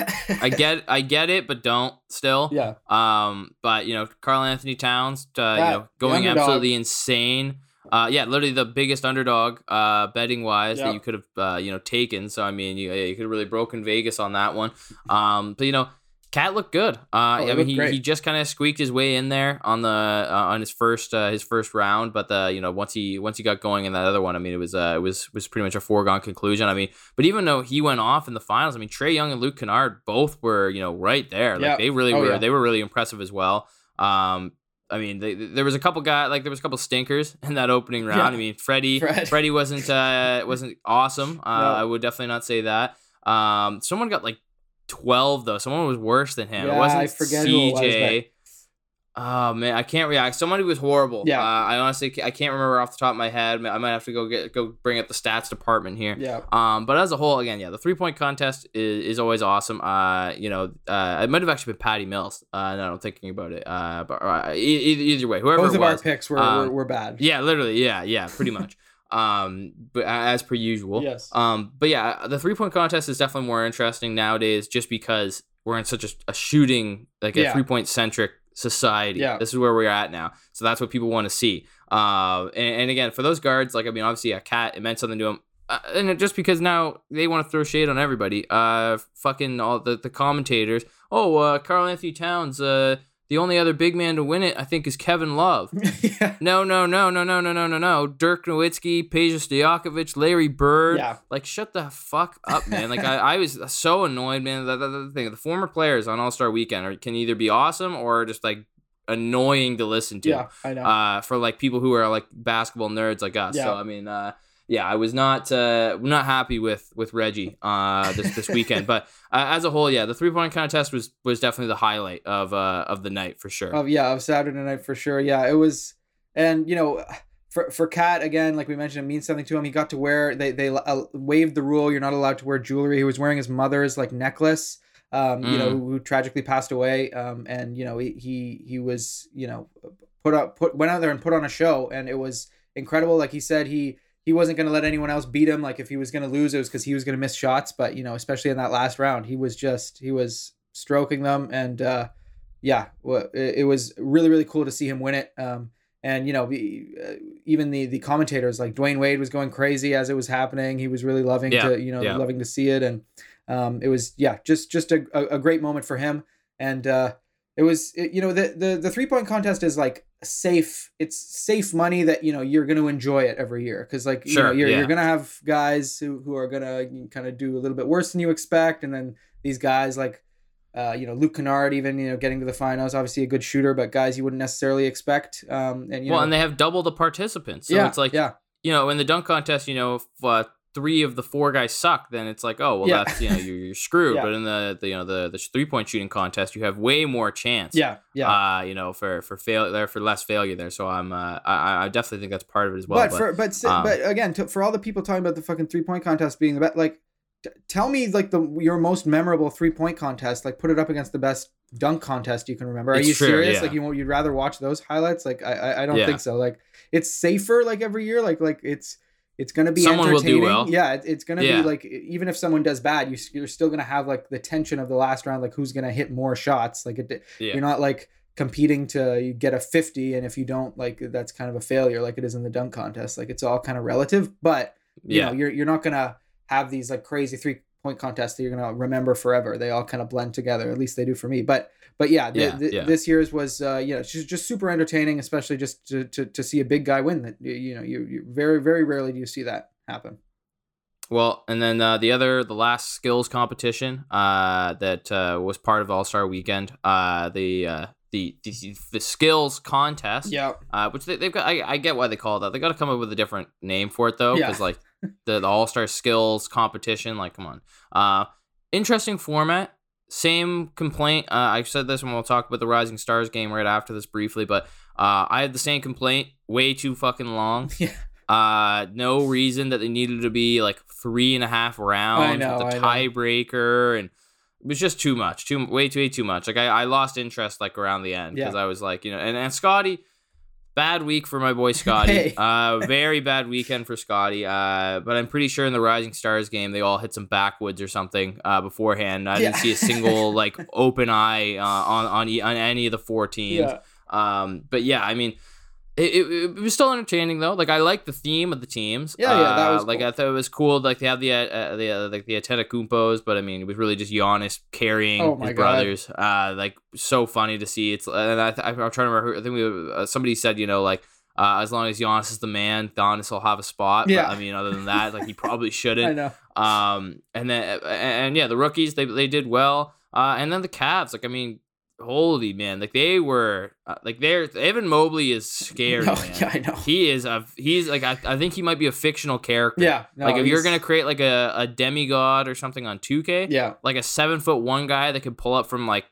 I get, I get it, but don't still. yeah, Um, but you know, Karl-Anthony Towns, uh, That- you know, going absolutely insane. Uh, yeah, literally the biggest underdog, uh, betting wise that you could have, uh, you know, taken. So I mean, you, you could have really broken Vegas on that one. Um, but you know, Cat looked good. Uh, Oh, I mean, he, great. he just kind of squeaked his way in there on the uh, on his first uh, his first round, but the you know once he once he got going in that other one, I mean, it was uh, it was was pretty much a foregone conclusion. I mean, but even though he went off in the finals, I mean, Trae Young and Luke Kennard both were you know right there. Like Yeah. they really Oh, were yeah. they were really impressive as well. Um, I mean, they, there was a couple guys like there was a couple stinkers in that opening round. Yeah. I mean, Freddie Fred. Freddie wasn't uh, wasn't awesome. Uh, No. I would definitely not say that. Um, someone got like twelve though. Someone was worse than him. Yeah, it wasn't I forget who it was, CJ. Oh man, I can't react. Somebody was horrible. Yeah. uh, I honestly I can't remember off the top of my head. I might have to go get go bring up the stats department here. Yeah. Um, but as a whole, again, yeah, the three point contest is, is always awesome. Uh, you know, uh, it might have actually been Patty Mills. Uh, now I'm thinking about it. Uh, but uh, either way, whoever Both it of our picks were, um, were, were bad. yeah, literally, yeah, yeah, pretty much. um, but as per usual. Yes. Um, but yeah, the three point contest is definitely more interesting nowadays, just because we're in such a, a shooting, like a Yeah. three point centric society. Yeah. This is where we're at now, so that's what people want to see. Uh, and, and again, for those guards, like I mean, obviously, a KAT it meant something to him. Uh, and just because now they want to throw shade on everybody, uh, fucking all the, the commentators. Oh, uh, Karl-Anthony Towns, uh, the only other big man to win it, I think, is Kevin Love. yeah. No, no, no, no, no, no, no, no, no. Dirk Nowitzki, Peja Stojakovic, Larry Bird. Yeah. Like, shut the fuck up, man. Like, I, I was so annoyed, man. That, that, that thing. The former players on All Star Weekend are, can either be awesome or just like annoying to listen to. Yeah. I know. Uh, for like people who are like basketball nerds like us. Yeah. So I mean, uh, yeah, I was not uh, not happy with with Reggie uh, this this weekend, but uh, as a whole, yeah, the three point contest was was definitely the highlight of uh, of the night for sure. Of yeah, of Saturday night for sure. Yeah, it was, and you know, for for KAT again, like we mentioned, it means something to him. He got to wear they they uh, waived the rule. You're not allowed to wear jewelry. He was wearing his mother's like necklace. Um, you know, Mm. who tragically passed away. Um, and you know, he he he was you know put up put went out there and put on a show, and it was incredible. Like he said, he he wasn't going to let anyone else beat him. Like if he was going to lose, it was because he was going to miss shots. But you know, especially in that last round, he was just he was stroking them, and uh, yeah, it, was really really cool to see him win it. Um, and you know, uh, even the the commentators like Dwyane Wade was going crazy as it was happening. He was really loving Yeah, to you know yeah. loving to see it, and um, it was yeah, just just a, a, a great moment for him. And uh, it was it, you know the the the three point contest is like safe. It's safe money that you know you're going to enjoy it every year because like you know you're yeah. you're gonna have guys who who are gonna kind of do a little bit worse than you expect, and then these guys like. Uh, you know Luke Kennard, even you know getting to the finals, obviously a good shooter, but guys you wouldn't necessarily expect. Um, and you well, know, and they have double the participants, so yeah, it's like yeah, you know, in the dunk contest, you know, if uh, three of the four guys suck, then it's like, oh, well, Yeah. that's you know, you're, you're screwed. Yeah. But in the, the you know the the three point shooting contest, you have way more chance. yeah, yeah. Uh, you know, for for fail there for less failure there. So I'm uh, I I definitely think that's part of it as well. but, for but um, but again, to, for all the people talking about the fucking three point contest being the best, like, t- tell me like the your most memorable three point contest. Like, put it up against the best dunk contest you can remember. Are It's you true, serious? yeah. Like, you won't- you'd rather watch those highlights? Like, I I, I don't think so. Like, it's safer like every year. Like like it's. It's gonna be Someone will do entertaining. well. Yeah, it, it's gonna Yeah. be like even if someone does bad, you, you're still gonna have like the tension of the last round, like who's gonna hit more shots. Like it, yeah. you're not like competing to get a 50 and if you don't like that's kind of a failure like it is in the dunk contest like it's all kind of relative but you yeah. know you're you're not gonna have these like crazy three point contests that you're gonna remember forever they all kind of blend together at least they do for me but but yeah, the, Yeah, the- yeah. this year's was uh you know just, just super entertaining especially just to, to, to see a big guy win that you- know you, you very very rarely do you see that happen Well, and then uh, the other, the last skills competition uh, that uh, was part of All Star Weekend, uh, the, uh, the the the skills contest, yeah uh, which they, they've got. I, I get why they call it that. They got to come up with a different name for it though, Yeah. because like the, the All Star skills competition, like come on, uh, interesting format. Same complaint. Uh, I said this when we'll talk about the Rising Stars game right after this briefly, but uh, I had the same complaint. Way too fucking long. yeah Uh, no reason that they needed to be like three and a half rounds know, with know. tiebreaker, and it was just too much, too way too way too much. Like I, I lost interest like around the end because Yeah. I was like, you know, and and Scotty, bad week for my boy Scotty. Hey. uh, very bad weekend for Scotty. Uh, but I'm pretty sure in the Rising Stars game they all hit some backwoods or something uh beforehand. I didn't see a single like open eye uh, on on on any of the four teams. yeah Um, but yeah, I mean, It, it, it was still entertaining though. Like I like the theme of the teams. Yeah, yeah, that Uh, was like cool. I thought it was cool. Like they have the uh, uh, the uh, like the Antetokounmpos, but I mean it was really just Giannis carrying Oh his God. brothers. Uh, like so funny to see. It's and I th- I'm trying to remember. I think we uh, somebody said you know like. Uh, as long as Giannis is the man, Giannis will have a spot. Yeah. But, I mean, other than that, like he probably shouldn't. I know. Um, and then and, and yeah, the rookies they they did well. Uh, and then the Cavs, like I mean, holy man, like they were uh, like they're Evan Mobley is scary. No, yeah, I know. He is a he's like I, I think he might be a fictional character. Yeah. No, like if you're gonna create like a, a demigod or something on 2K, Yeah. like a seven foot one guy that can pull up from like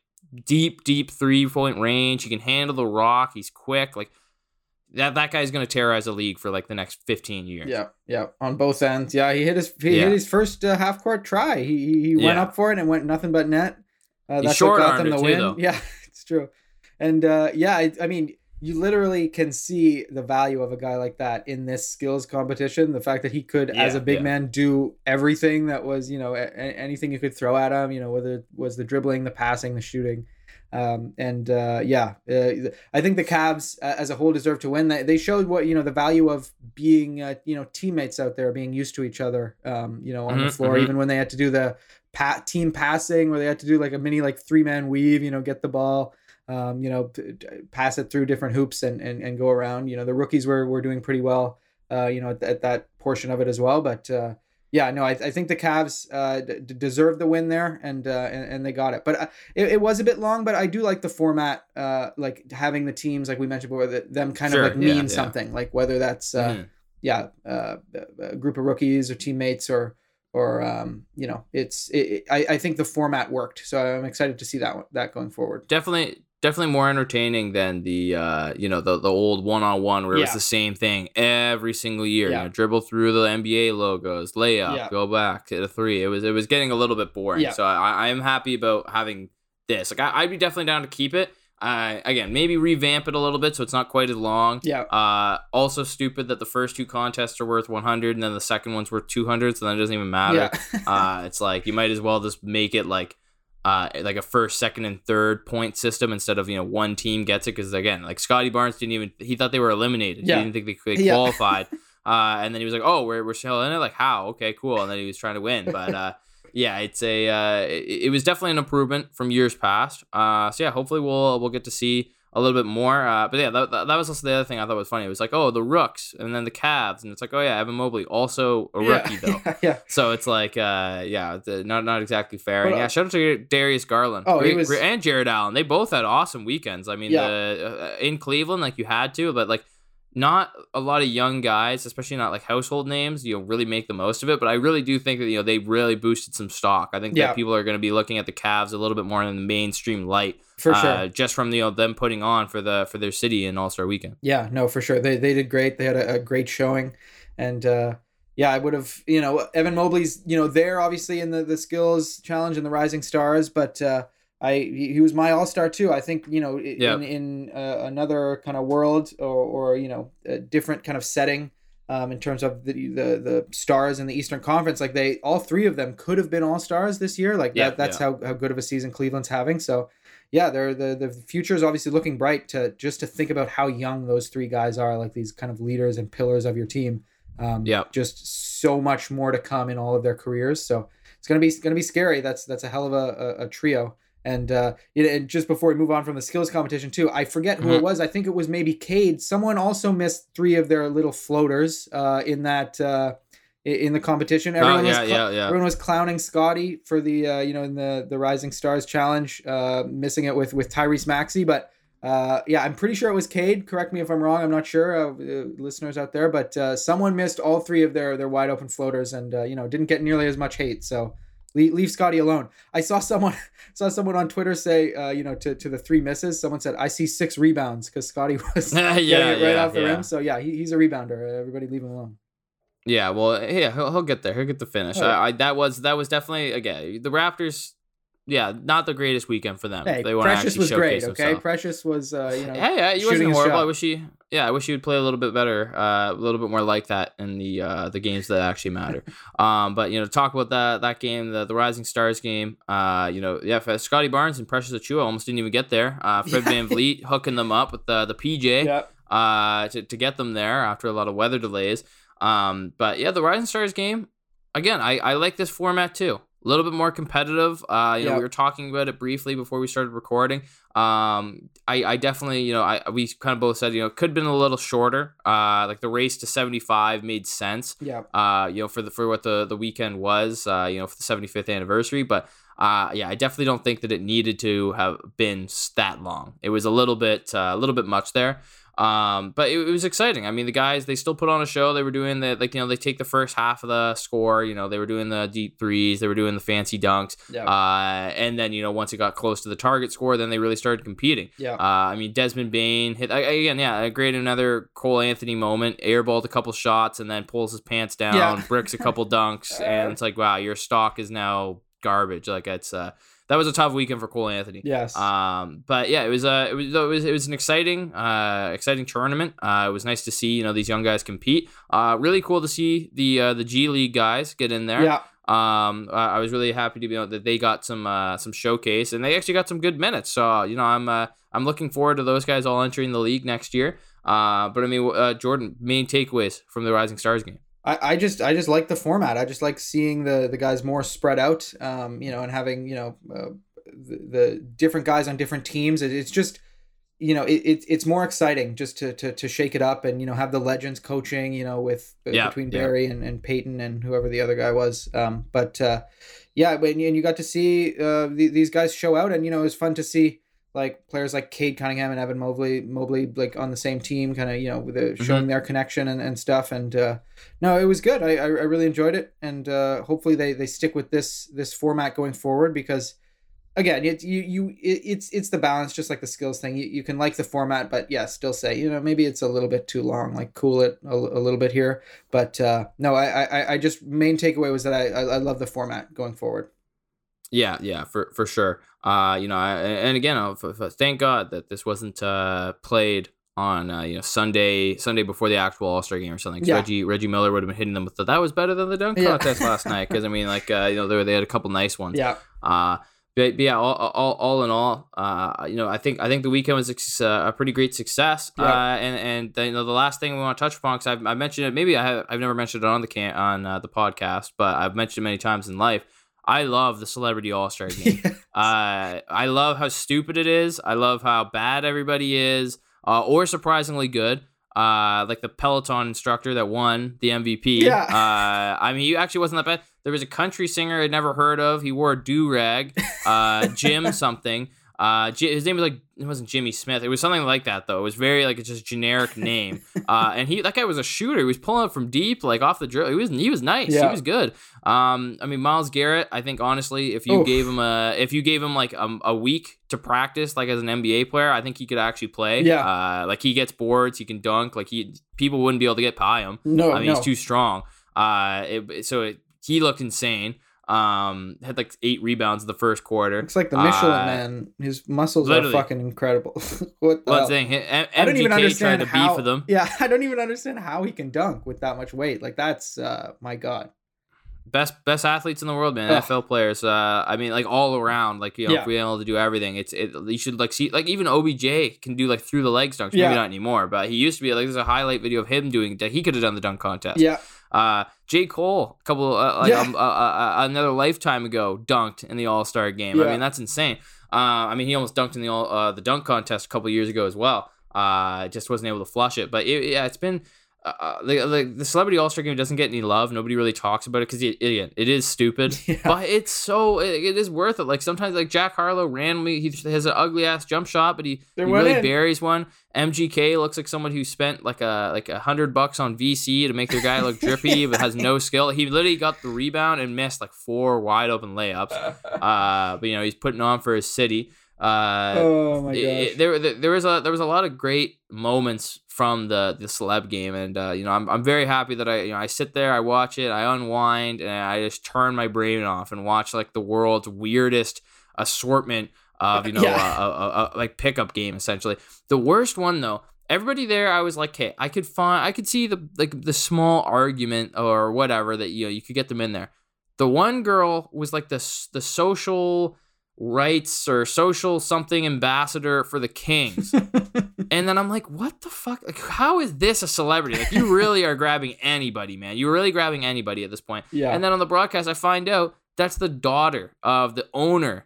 deep, deep three point range. He can handle the rock. He's quick. Like that that guy's gonna terrorize the league for like the next 15 years. Yeah, yeah, on both ends. Yeah, he hit his he Yeah. hit his first uh, half court try. He he, he went Yeah. up for it and went nothing but net. Uh, that's what got them the it too, win. Yeah, it's true. And uh, yeah, I, I mean, you literally can see the value of a guy like that in this skills competition. The fact that he could, as a big yeah. man, do everything that was you know a, anything you could throw at him. You know, whether it was the dribbling, the passing, the shooting. Um, and uh, yeah, uh, I think the Cavs uh, as a whole deserve to win. They, they showed what you know the value of being uh, you know teammates out there, being used to each other. Um, you know on the Mhm, floor, mhm. even when they had to do the pat team passing, where they had to do like a mini like three man weave. You know, get the ball. Um, you know, p- pass it through different hoops and, and, and go around. You know, the rookies were, were doing pretty well. Uh, you know, at, at that portion of it as well. But uh, yeah, no, I, I think the Cavs uh, d- deserve the win there, and uh, and, and they got it. But uh, it, it was a bit long, but I do like the format, uh, like having the teams, like we mentioned before, that them kind Sure, of like mean yeah. something, like whether that's uh, Mhm. yeah, uh, a group of rookies or teammates or or um, you know, it's it, it- I, I think the format worked, so I'm excited to see that one, that going forward. definitely definitely more entertaining than the uh you know the the old one-on-one where it was the same thing every single year Yeah. you know dribble through the nba logos layup Yeah. go back to the three it was it was getting a little bit boring Yeah. so i i am happy about having this like I, i'd be definitely down to keep it uh again maybe revamp it a little bit so it's not quite as long Yeah, uh also stupid that the first two contests are worth 100 and then the second one's worth 200 so then it doesn't even matter yeah, uh, it's like you might as well just make it like uh, like a first, second, and third point system instead of you know one team gets it because again, like Scotty Barnes didn't even he thought they were eliminated. Yeah. He didn't think they could Yeah. qualified. uh, and then he was like, "Oh, we're we're still in it." Like, how? Okay, cool. And then he was trying to win, but uh, yeah, it's a uh, it, it was definitely an improvement from years past. Uh, so yeah, hopefully we'll we'll get to see a little bit more. Uh, but yeah, that, that, that was also the other thing I thought was funny. It was like, oh, the Rooks, and then the Cavs, and it's like, oh yeah, Evan Mobley, also a rookie yeah, though. yeah, yeah. So it's like, uh, yeah, the, not not exactly fair. But, and yeah, uh, shout out to Darius Garland. Oh, he Great- was- great- and Jarrett Allen. They both had awesome weekends. I mean, Yeah. the, uh, in Cleveland, like you had to, but like not a lot of young guys, especially not like household names, you know, really make the most of it. But I really do think that you know they really boosted some stock. I think Yeah. that people are going to be looking at the Cavs a little bit more in the mainstream light, for sure. uh, just from you know them putting on for the for their city in All Star Weekend. Yeah, no, for sure. They they did great. They had a, a great showing, and uh, yeah, I would have you know Evan Mobley's you know there obviously in the the skills challenge and the Rising Stars, but uh, I he, was my All Star too. I think you know Yeah. in in uh, another kind of world or or you know a different kind of setting. Um, in terms of the, the the stars in the Eastern Conference, like they all three of them could have been all stars this year. Like Yeah, that, that's how, how good of a season Cleveland's having. So yeah, they're the the future is obviously looking bright to just to think about how young those three guys are, like these kind of leaders and pillars of your team. Um, Yeah. just so much more to come in all of their careers. So it's gonna be gonna be scary. That's that's a hell of a, a, a trio. And uh, you know, and just before we move on from the skills competition too, I forget who it Mhm. was. I think it was maybe Cade. Someone also missed three of their little floaters uh, in that uh, in the competition. Oh, Everyone was yeah, cl- yeah, yeah. Everyone was clowning Scotty for the uh, you know in the the Rising Stars challenge, uh, missing it with with Tyrese Maxey. But uh, yeah, I'm pretty sure it was Cade. Correct me if I'm wrong. I'm not sure, uh, uh, listeners out there, but uh, someone missed all three of their their wide open floaters and uh, you know didn't get nearly as much hate. So leave, leave Scotty alone. I saw someone saw someone on Twitter say uh, you know to to the three misses. Someone said I see six rebounds because Scotty was yeah, getting it right yeah, off the yeah. rim. So yeah, he, he's a rebounder. Everybody leave him alone. Yeah, well, yeah, he'll, he'll get there. He'll get the finish. Yeah. I, I that was that was definitely again the Raptors. Yeah, not the greatest weekend for them. Hey, they wanna Precious actually was great. Okay, themselves. Precious was uh, you know Yeah, yeah, he wasn't horrible. I wish he, yeah, I wish he would play a little bit better, uh, a little bit more like that in the uh, the games that actually matter. um, but you know, talk about that that game, the the Rising Stars game. Uh, you know, yeah, Scotty Barnes and Precious Achiuwa almost didn't even get there. Uh, Fred. VanVleet hooking them up with the the PJ. yeah. uh, to, to get them there after a lot of weather delays. Um, but yeah, the Rising Stars game, again, I, I like this format too. A little bit more competitive. Uh, you know, we were talking about it briefly before we started recording. Um, I, I definitely, you know, I we kind of both said, you know, it could have been a little shorter. Uh, like the race to 75 made sense Yeah. uh, you know, for the for what the the weekend was, uh, you know, for the 75th anniversary. But uh, yeah, I definitely don't think that it needed to have been that long. It was a little bit uh, a little bit much there. Um, but it, it was exciting. I mean, the guys they still put on a show. They were doing the like you know they take the first half of the score. You know they were doing the deep threes. They were doing the fancy dunks. Yeah. Uh, and then you know once it got close to the target score, then they really started competing. yeah. Uh, I mean, Desmond Bane hit I- again. Yeah, a great another Cole Anthony moment. Airballed a couple shots and then pulls his pants down, Yeah. bricks a couple dunks, and it's like, wow, your stock is now garbage. Like it's uh, that was a tough weekend for Cole Anthony. yes. Um, but yeah, it was uh, it was it was it was an exciting uh exciting tournament. Uh, it was nice to see you know these young guys compete. Uh, really cool to see the uh, the G League guys get in there. yeah. Um, I I was really happy to be know that they got some uh, some showcase and they actually got some good minutes. So you know, I'm uh, I'm looking forward to those guys all entering the league next year. Uh, but I mean, uh, Jordan, main takeaways from the Rising Stars game. I, I just I just like the format. I just like seeing the the guys more spread out. Um, you know, and having you know uh, the, the different guys on different teams. It, it's just you know it, it it's more exciting just to, to to shake it up and you know have the legends coaching. You know, with Yeah, between yeah. Barry and, and Payton and whoever the other guy was. Um, but uh, yeah, when and you got to see uh the, these guys show out, and you know it was fun to see like players like Cade Cunningham and Evan Mobley, Mobley like on the same team, kind of you know with the, showing their connection and, and stuff. And uh, no, it was good. I, I, I really enjoyed it, and uh, hopefully they, they stick with this this format going forward because again, it you you it, it's it's the balance, just like the skills thing. You, you can like the format, but yeah, still say you know maybe it's a little bit too long. Like cool it a, a little bit here, but uh, no, I, I I just main takeaway was that I I, I love the format going forward. Yeah, yeah, for for sure. Uh, you know, I, and again, f- f- thank God that this wasn't uh played on uh, you know Sunday Sunday before the actual All Star game or something. Yeah. Reggie Reggie Miller would have been hitting them with the, that was better than the dunk Yeah. contest last night because I mean like uh, you know they were, they had a couple nice ones. Yeah, Uh, but, but yeah, all, all, all in all, uh, you know, I think I think the weekend was a, uh, a pretty great success. Yeah. Uh, and and the, you know the last thing we want to touch upon because I've I mentioned it maybe I have I've never mentioned it on the can on uh, the podcast, but I've mentioned it many times in life. I love the Celebrity All Star game. Uh, I love how stupid it is. I love how bad everybody is, uh, or surprisingly good. Uh, like the Peloton instructor that won the MVP. Yeah. Uh, I mean, he actually wasn't that bad. There was a country singer I'd never heard of. He wore a do rag. Uh, Jim something. Uh, his name was like it wasn't Jimmy Smith. It was something like that though. It was very like a just generic name. Uh, and he that guy was a shooter. He was pulling up from deep, like off the drill. He was he was nice. He was good. Um, I mean Myles Garrett. I think honestly, if you Oof. gave him a if you gave him like a, a week to practice, like as an NBA player, I think he could actually play. Yeah. Uh, like he gets boards, he can dunk. Like he people wouldn't be able to get by him. no, I mean no. he's too strong. Uh, it, so it, he looked insane. Um, had like eight rebounds in the first quarter. It's like the Michelin Uh, man. His muscles literally. are fucking incredible. what the hell? thing, M- I don't even understand how. beef with him. Yeah, I don't even understand how he can dunk with that much weight. Like that's uh my god. best best athletes in the world, man. Ugh. NFL players. Uh, I mean, like all around. Like you know, Yeah. we're able to do everything, it's it. You should like see like even OBJ can do like through the legs dunks. Yeah. Maybe not anymore, but he used to be like there's a highlight video of him doing that. He could have done the dunk contest. Yeah, Uh, J Cole, a couple uh, like Yeah. um, uh, uh, uh, another lifetime ago, dunked in the All Star game. I mean, that's insane. Uh, I mean, he almost dunked in the all uh, the dunk contest a couple years ago as well. Uh, just wasn't able to flush it. But it, yeah, it's been. Uh, uh, the, the, the celebrity all star game doesn't get any love. Nobody really talks about it because it, again, it is stupid. Yeah. But it's so it, it is worth it. Like sometimes, like Jack Harlow randomly he has an ugly ass jump shot, but he, he really in. buries one. MGK looks like someone who spent like a like a hundred bucks on VC to make their guy look drippy, but has no skill. He literally got the rebound and missed like four wide open layups. Uh, but you know he's putting on for his city. Uh, oh my gosh. it- there, there was a there was a lot of great moments from the the celeb game, and uh, you know I'm I'm very happy that I you know I sit there, I watch it, I unwind, and I just turn my brain off and watch like the world's weirdest assortment of you know Yeah. uh, uh, uh, like pickup game essentially. The worst one though. Everybody there, I was like, "Hey, I could find, I could see the like the small argument or whatever that you know you could get them in there." The one girl was like the the social rights or social something ambassador for the Kings. and then I'm like, what the fuck? Like, how is this a celebrity? Like, you really are grabbing anybody, man. You're really grabbing anybody at this point. Yeah. And then on the broadcast, I find out that's the daughter of the owner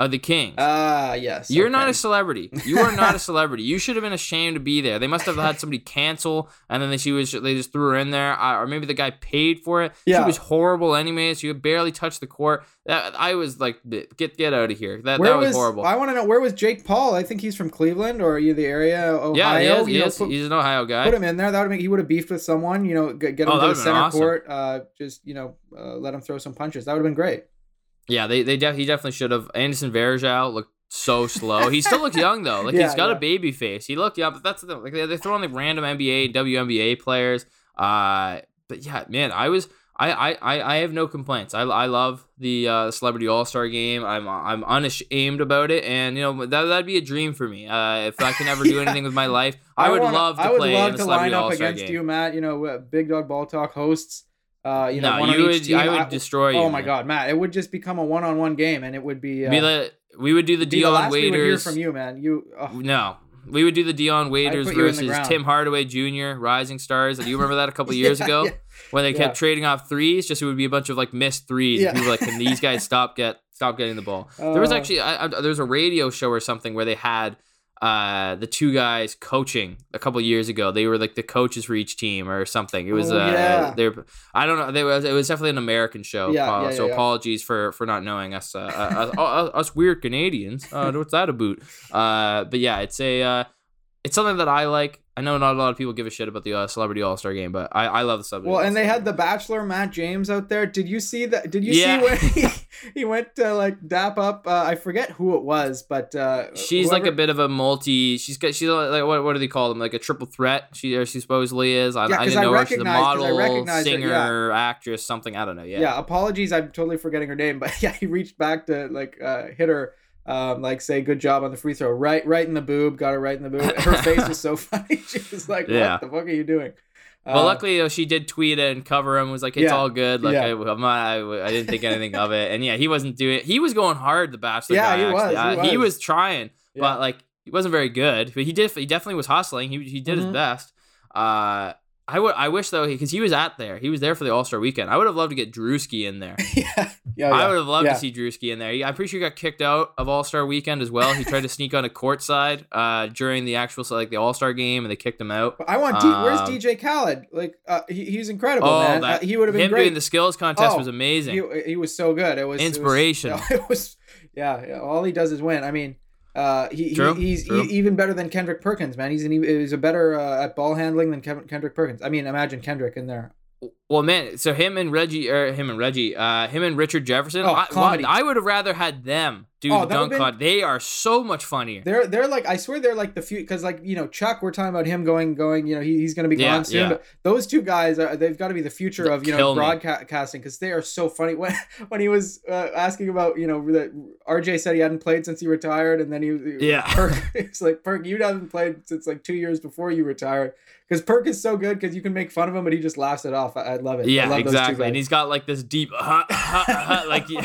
of the Kings. Ah, yes. You're not a celebrity. You are not a celebrity. You should have been ashamed to be there. They must have had somebody cancel, and then they, she was they just threw her in there, uh, or maybe the guy paid for it. Yeah. She was horrible anyways. She barely touched the court. That, I was like, get get out of here. That Where that was, horrible. I want to know where was Jake Paul? I think he's from Cleveland or are you the area, Ohio. yeah, he is. He You know, is. put, He's an Ohio guy. put him in there. That would make he would have beefed with someone. You know, get, get him Oh, to the center awesome. court. Uh, just you know, uh, let him throw some punches. That would have been great. Yeah, they they def- he definitely should have. Anderson Varejao looked so slow. He still looks young though. Like Yeah, he's got yeah. a baby face. He looked young, but that's the like they they throw in like random NBA WNBA players. Uh, but yeah, man, I was. I, I, I I have no complaints. I, I love the uh, Celebrity All Star Game. I'm I'm unashamed about it, and you know that that'd be a dream for me. Uh, if I can ever do Yeah. anything with my life, I, would wanna- love to I would play love in the to Celebrity line up All Star against game. you, Matt. You know, uh, Big Dog Ball Talk hosts. Uh, you know, no, one you would. team. I would destroy you. Oh my man. God, Matt! It would just become a one-on-one game, and it would be. Uh, Be the, we would do the Dion last we would hear Waiters. from you, man. You. oh, No. We would do the Dion Waiters put you in the versus. Tim Hardaway Jr. Rising Stars. Do you remember that a couple years Yeah, ago yeah. when they yeah. kept trading off threes? Just it would be a bunch of like missed threes. Yeah. And people like, can these guys stop get stop getting the ball? there was Uh, actually I, I, there was a radio show or something where they had uh, the two guys coaching a couple years ago. They were like the coaches for each team or something. It was Oh, uh, yeah. they were, I don't know. They was it was definitely an American show. Yeah, uh, yeah, so yeah, yeah. apologies for for not knowing us uh, uh, us, us weird Canadians. Uh, what's that about? Uh, but yeah, it's a uh, it's something that I like. I know not a lot of people give a shit about the uh, Celebrity All Star Game, but I, I love the Celebrity. Well, and they All-Star had the Bachelor Matt James out there. Did you see that? Did you Yeah. see when he, he went to like dap up? Uh, I forget who it was, but uh, She's like a bit of a multi. She's got. She's like what? What do they call them? Like a triple threat. She or she supposedly is. I, Yeah, I didn't I know her. She's a model, recognize her, singer, actress, something. I don't know. Yeah. Yeah. apologies. I'm totally forgetting her name, but yeah, he reached back to like uh, hit her. Um, like say good job on the free throw, right, right in the boob, got her right in the boob. Her face was so funny. She was like, Yeah. "What the fuck are you doing?" Well, Uh, luckily though, she did tweet it and cover him. Was like, it's Yeah. all good. Like Yeah. I, I'm not, I, I didn't think anything of it. And yeah, he wasn't doing. He was going hard. The Bachelor. Yeah, guy, he was, actually. he Uh, he was. was trying, Yeah. but like he wasn't very good. But he did. He definitely was hustling. He he did his Mhm. best. Uh, I would. I wish though, because he was at there. He was there for the All Star Weekend. I would have loved to get Drewski in there. yeah, yeah, I would have loved yeah. to see Drewski in there. I'm pretty sure he got kicked out of All Star Weekend as well. He tried to sneak on a court side uh, during the actual like the All Star game, and they kicked him out. I want. D- where's Um, DJ Khaled? Like, uh, he, he's incredible, Oh, man. that, Uh, he would have been him great. doing the skills contest Oh, was amazing. he, he was so good. It was it was- Inspirational. It was, yeah, yeah. All he does is win. I mean, uh, he, True, he he's true. even better than Kendrick Perkins, man. He's an, he's a better uh, at ball handling than Kevin, Kendrick Perkins. I mean, imagine Kendrick in there. Well, man, so him and Reggie, or him and Reggie, uh, him and Richard Jefferson. Oh, I. I would have rather had them do Oh, the dunk been- con. They are so much funnier. They're they're like I swear they're like the few because like you know Chuck we're talking about him going going you know he, he's gonna be Yeah, gone soon yeah. but those two guys are they've got to be the future of you know broadcasting because they are so funny when when he was uh, asking about you know that RJ said he hadn't played since he retired and then he Yeah. Perk it's like Perk you haven't played since like two years before you retired because Perk is so good because you can make fun of him but he just laughs it off I, I love it I Yeah, love those two exactly. And he's got like this deep, uh, uh, like he,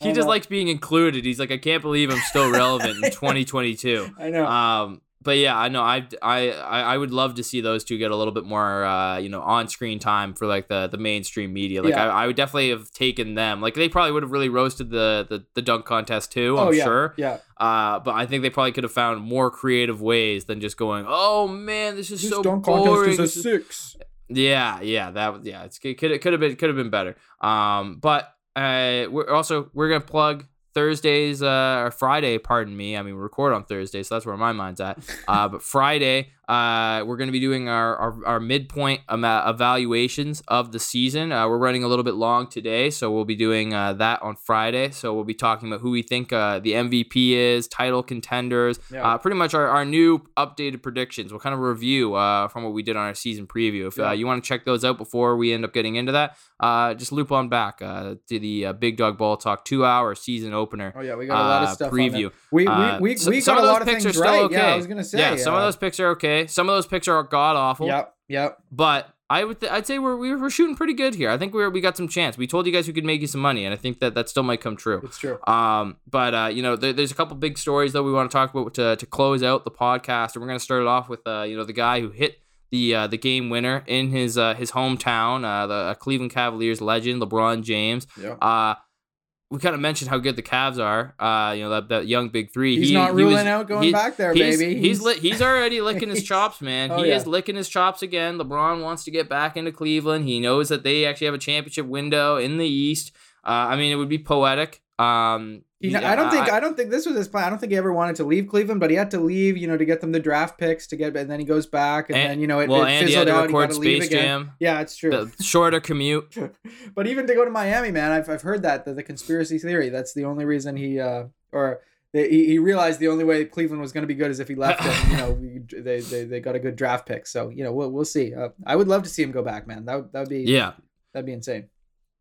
he just likes being included. He's like, I can't believe I'm still relevant in 2022. I know Um, but yeah, I know. I, I I would love to see those two get a little bit more, uh, you know, on-screen time for like the the mainstream media. Like Yeah. I, I would definitely have taken them. Like they probably would have really roasted the the, the dunk contest too. I'm oh yeah sure. yeah Uh, but I think they probably could have found more creative ways than just going, "Oh man, this is this so dunk boring." contest is a six yeah, yeah, that yeah, it's it could it could have been could have been better. Um, but uh, we're also we're gonna plug Thursdays uh or Friday, pardon me. I mean, we record on Thursday, so that's where my mind's at. Uh, but Friday, uh, we're gonna be doing our our, our midpoint evaluations of the season. Uh, we're running a little bit long today, so we'll be doing uh, that on Friday. So we'll be talking about who we think uh, the MVP is, title contenders, Yeah. uh, pretty much our, our new updated predictions. We'll kind of review uh, from what we did on our season preview. If Yeah. uh, you want to check those out before we end up getting into that, uh, just loop on back uh, to the uh, Big Dog Ball Talk two hour season opener. oh yeah we got a lot of stuff preview. we we we, so- some got of a lot of picks things are still right okay. yeah I was gonna say yeah, some of those picks are okay. Some of those picks are god awful. Yep. Yep. But I would th- I'd say we're we're shooting pretty good here. I think we're we got some chance. We told you guys we could make you some money, and I think that that still might come true. It's true. Um, but uh, you know, there, there's a couple big stories that we want to talk about to, to close out the podcast, and we're gonna start it off with uh, you know, the guy who hit the uh, the game winner in his uh, his hometown, uh, the uh, Cleveland Cavaliers legend LeBron James. Yeah. We kind of mentioned how good the Cavs are. Uh, you know that, that young big three. He's He- not he ruling was- out going he- back there, he's, baby. He's li- he's already licking his chops, man. Oh, he yeah. is licking his chops again. LeBron wants to get back into Cleveland. He knows that they actually have a championship window in the East. Uh, I mean, it would be poetic. Um, He, he- I don't think I don't think this was his plan. I don't think he ever wanted to leave Cleveland, but he had to leave, you know, to get them the draft picks to get, and then he goes back, and, And- then you know it, well, it he fizzled out. He record leave Space again. Jam. Yeah, it's true. The shorter commute. but even to go to Miami, man, I've, I've heard that the, the conspiracy theory. That's the only reason he uh or they, he, he realized the only way Cleveland was going to be good is if he left. and, you know, we, they, they they got a good draft pick. So you know, we'll we'll see. Uh, I would love to see him go back, man. That that would be Yeah, that'd be insane.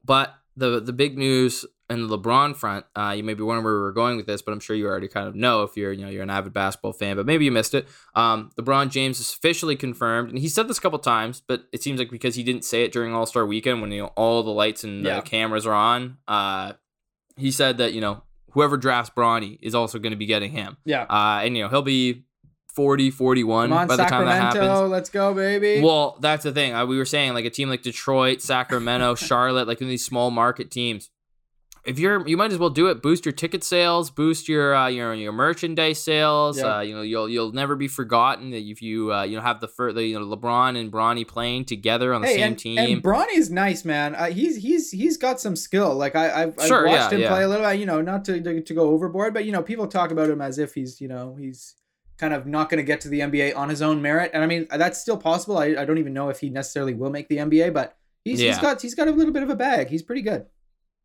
but the the big news in the LeBron front, uh, you may be wondering where we were going with this, but I'm sure you already kind of know if you're you know you're an avid basketball fan, but maybe you missed it. Um, LeBron James is officially confirmed, and he said this a couple times, but it seems like because he didn't say it during All Star Weekend when you know all the lights and Yeah. the cameras are on, uh, he said that you know whoever drafts Bronny is also going to be getting him, Yeah. uh, and you know he'll be 40, 41 Come on, by the time that Sacramento, happens. let's go, baby. Well, that's the thing. Uh, we were saying like a team like Detroit, Sacramento, Charlotte, like in these small market teams. If you're, you might as well do it. Boost your ticket sales, boost your uh, your your merchandise sales. Yeah. Uh, you know, you'll you'll never be forgotten that if you uh, you know have the fir- the you know LeBron and Bronny playing together on the hey, same and, team. and Bronny's nice, man. Uh, he's he's he's got some skill. Like I I've, I've watched yeah, him yeah. play a little. bit, You know, not to, to to go overboard, but you know, people talk about him as if he's you know he's kind of not going to get to the NBA on his own merit. And I mean, that's still possible. I, I don't even know if he necessarily will make the NBA, but he's, he's got he's got a little bit of a bag. He's pretty good.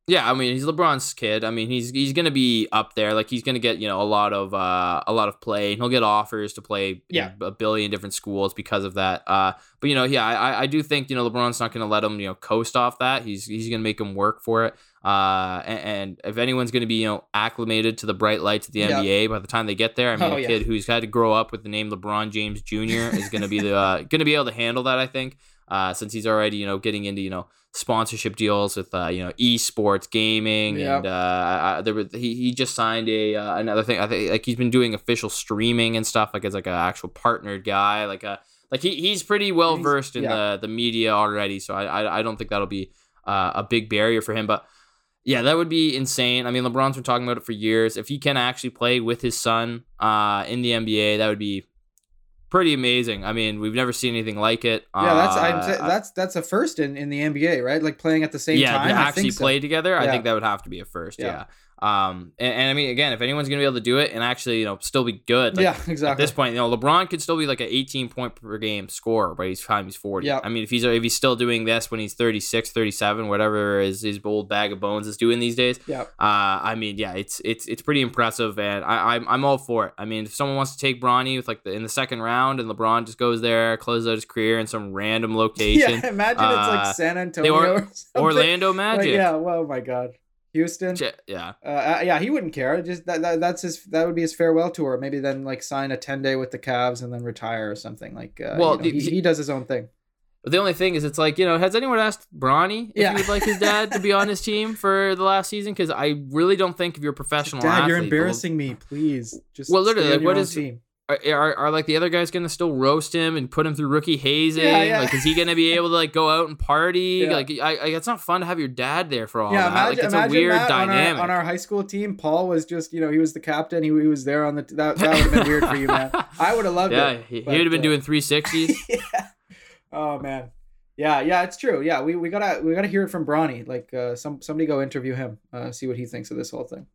Yeah, I mean he's LeBron's kid. I mean he's he's gonna be up there. Like he's gonna get you know a lot of uh, a lot of play. He'll get offers to play Yeah. a billion different schools because of that. Uh, but you know yeah I I do think you know LeBron's not gonna let him you know coast off that. He's he's gonna make him work for it. Uh, and, and if anyone's gonna be you know acclimated to the bright lights of the Yeah. NBA by the time they get there, I mean Oh, a yeah. kid who's had to grow up with the name LeBron James Jr. is gonna be the uh, gonna be able to handle that. I think uh, since he's already you know getting into you know sponsorship deals with uh, you know esports gaming Yep. and uh, there was, he he just signed a uh, another thing I think like he's been doing official streaming and stuff like as like an actual partnered guy like a like he, he's pretty well versed in yeah. the the media already so I I, I don't think that'll be uh, a big barrier for him but yeah, that would be insane. I mean, LeBron's been talking about it for years. If he can actually play with his son uh, in the NBA, that would be pretty amazing. I mean, we've never seen anything like it. Yeah, that's Uh, that's that's a first in, in the NBA, right? Like playing at the same yeah, time. Yeah, actually so. play together, I think that would have to be a first. Yeah. Yeah. Um, and, and I mean, again, if anyone's gonna be able to do it and actually, you know, still be good, like, yeah, At this point, you know, LeBron could still be like an 18 point per game scorer by his time he's 40. Yeah. I mean, if he's if he's still doing this when he's 36, 37, whatever his his old bag of bones is doing these days, yeah. uh, I mean, yeah, it's it's it's pretty impressive, and I, I'm I'm all for it. I mean, if someone wants to take Bronny with like the in the second round, and LeBron just goes there, closes out his career in some random location, Yeah, imagine it's Uh, like San Antonio or-. Orlando Like, Magic, yeah, well, oh my God. Houston. Yeah, Uh, uh, yeah, he wouldn't care. Just that, that that's his that would be his farewell tour. Maybe then like sign a 10 day with the Cavs and then retire or something. Like uh, Well, you know, the- he, he does his own thing. The only thing is, it's like you know, has anyone asked Bronny if Yeah. he would like his dad to be on his team for the last season? Because I really don't think if you're a professional Dad, athlete, you're embarrassing me. Please just Well, literally, like, what is- team. Are, are, are like the other guys gonna still roast him and put him through rookie hazing? Yeah, yeah. Like, is he gonna be able to like go out and party? Yeah. Like, I, I, it's not fun to have your dad there for all Yeah, that. imagine, like, it's a imagine weird that on dynamic. our, on our high school team. Paul was just, you know, he was the captain. He, he was there on the. That, that would have been weird for you, man. I would have loved yeah, it. he, he would have been uh, doing 360s. yeah. Oh man. Yeah, yeah, it's true. Yeah, we, we gotta we gotta hear it from Bronny. Like, uh, some somebody go interview him, uh, see what he thinks of this whole thing.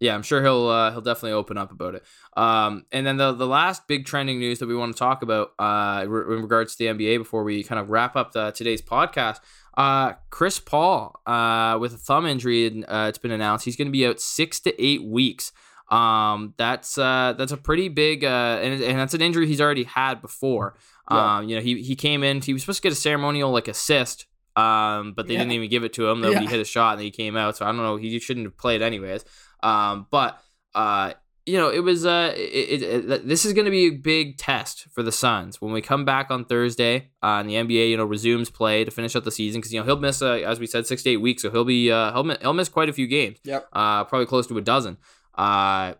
Yeah, I'm sure he'll uh, he'll definitely open up about it. Um, and then the the last big trending news that we want to talk about uh, re- in regards to the NBA before we kind of wrap up the, today's podcast, uh, Chris Paul uh, with a thumb injury, and, uh, it's been announced he's going to be out six to eight weeks. Um, that's uh, that's a pretty big uh, and, and that's an injury he's already had before. Yeah. Um, you know, he he came in, he was supposed to get a ceremonial like assist. Um, but they Yeah. didn't even give it to him. Nobody Yeah. hit a shot and he came out. So I don't know. He shouldn't have played anyways. Um, but uh, you know, it was uh, it, it, it this is going to be a big test for the Suns when we come back on Thursday. Uh, and the NBA, you know, resumes play to finish out the season because you know he'll miss, uh, as we said, six to eight weeks, so he'll be uh, he'll, he'll miss quite a few games. Yep. Uh, probably close to a dozen, uh,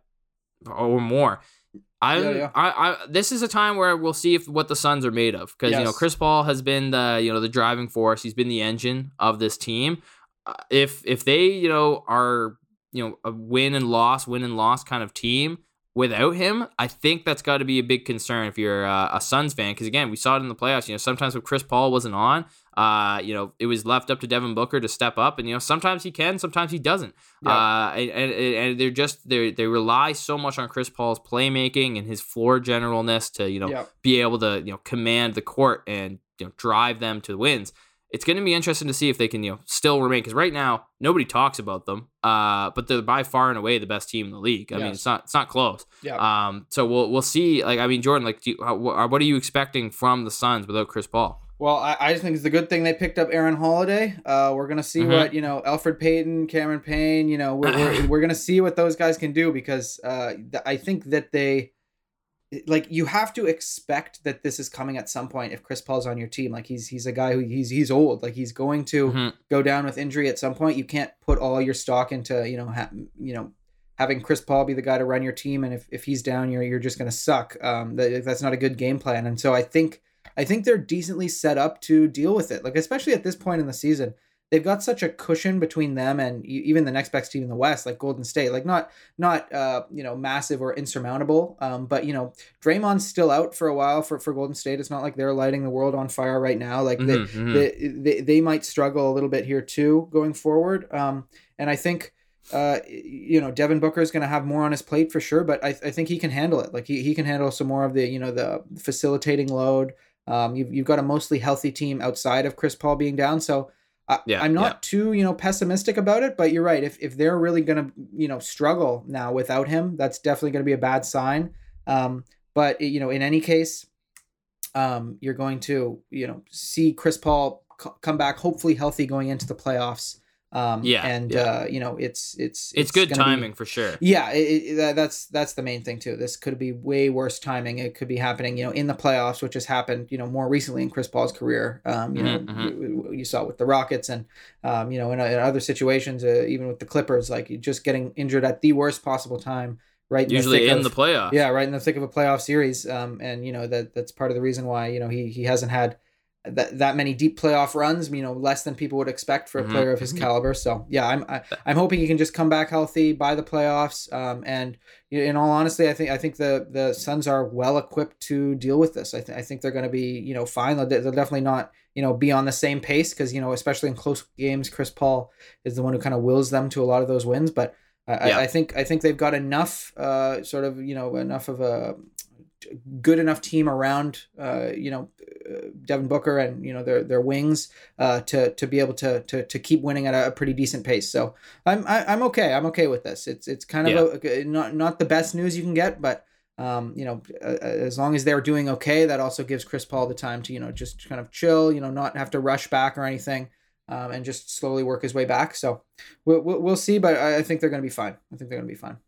or more. I, Yeah, yeah. I, I, this is a time where we'll see if what the Suns are made of because you know Chris Paul has been the you know the driving force. He's been the engine of this team. Uh, if if they you know are you know a win and loss, win and loss kind of team without him, I think that's got to be a big concern if you're uh, a Suns fan. Because again, we saw it in the playoffs. You know, sometimes when Chris Paul wasn't on, uh, you know, it was left up to Devin Booker to step up, and you know, sometimes he can, sometimes he doesn't. Yeah. Uh, and, and and they're just they they rely so much on Chris Paul's playmaking and his floor generalness to you know Yep. be able to you know command the court and you know drive them to the wins. It's going to be interesting to see if they can you know still remain because right now nobody talks about them. Uh, but they're by far and away the best team in the league. I mean, it's not it's not close. Yeah. Um, so we'll we'll see. Like I mean, Jordan, like, do you, how, what are you expecting from the Suns without Chris Paul? Well, I, I just think it's a good thing they picked up Aaron Holiday. Uh, we're gonna see Mhm. what you know, Elfrid Payton, Cameron Payne. You know, we're we're, we're gonna see what those guys can do because uh, th- I think that they like you have to expect that this is coming at some point if Chris Paul's on your team. Like he's he's a guy who he's he's old. Like he's going to Mhm. go down with injury at some point. You can't put all your stock into you know ha- you know having Chris Paul be the guy to run your team, and if, if he's down, you're you're just gonna suck. Um, that, that's not a good game plan. And so I think I think they're decently set up to deal with it. Like especially at this point in the season, they've got such a cushion between them and even the next best team in the West, like Golden State. Like not not uh you know massive or insurmountable, um, but you know Draymond's still out for a while for for Golden State. It's not like they're lighting the world on fire right now. Like they, Mhm, mhm. they, they they might struggle a little bit here too going forward. Um, and I think uh, you know Devin Booker is going to have more on his plate for sure, but I, I think he can handle it. Like he, he can handle some more of the you know the facilitating load. Um, you've you've got a mostly healthy team outside of Chris Paul being down, so. I, Yeah, I'm not yeah. too, you know, pessimistic about it, but you're right. If, if they're really gonna, you know, struggle now without him, that's definitely gonna be a bad sign. Um, but you know, in any case, um, you're going to you know see Chris Paul c- come back hopefully healthy going into the playoffs. Um, Yeah, and yeah. Uh, you know it's it's it's, good gonna be- timing for sure. yeah, it, it, that's that's the main thing too. This could be way worse timing. It could be happening, you know, in the playoffs, which has happened, you know, more recently in Chris Paul's career. Um, you Mhm, know, you, you saw with the Rockets and, um, you know, in, in other situations, uh, even with the Clippers, like you just getting injured at the worst possible time, right? in Usually in of- the playoffs. yeah, right in the thick of a playoff series. Um, and you know that that's part of the reason why you know he he hasn't had that that many deep playoff runs. You know, less than people would expect for a Mhm, player of his mhm. caliber. So yeah, I'm I, I'm hoping he can just come back healthy by the playoffs. Um, and in all honesty, I think I think the the Suns are well equipped to deal with this. I think I think they're going to be you know fine. They'll, they'll definitely not you know be on the same pace because you know especially in close games, Chris Paul is the one who kind of wills them to a lot of those wins, but. I, Yeah. I, I think I think they've got enough, uh, sort of you know, enough of a good enough team around, uh, you know, uh, Devin Booker and you know their their wings, uh, to to be able to to to keep winning at a, pretty decent pace. So I'm I, I'm okay. I'm okay with this. It's it's kind of a, not not the best news you can get, but. Um, you know, as long as they're doing okay, that also gives Chris Paul the time to, you know, just kind of chill, you know, not have to rush back or anything, um, and just slowly work his way back. So we'll, we'll, we'll see, but I I think they're going to be fine. I think they're going to be fine.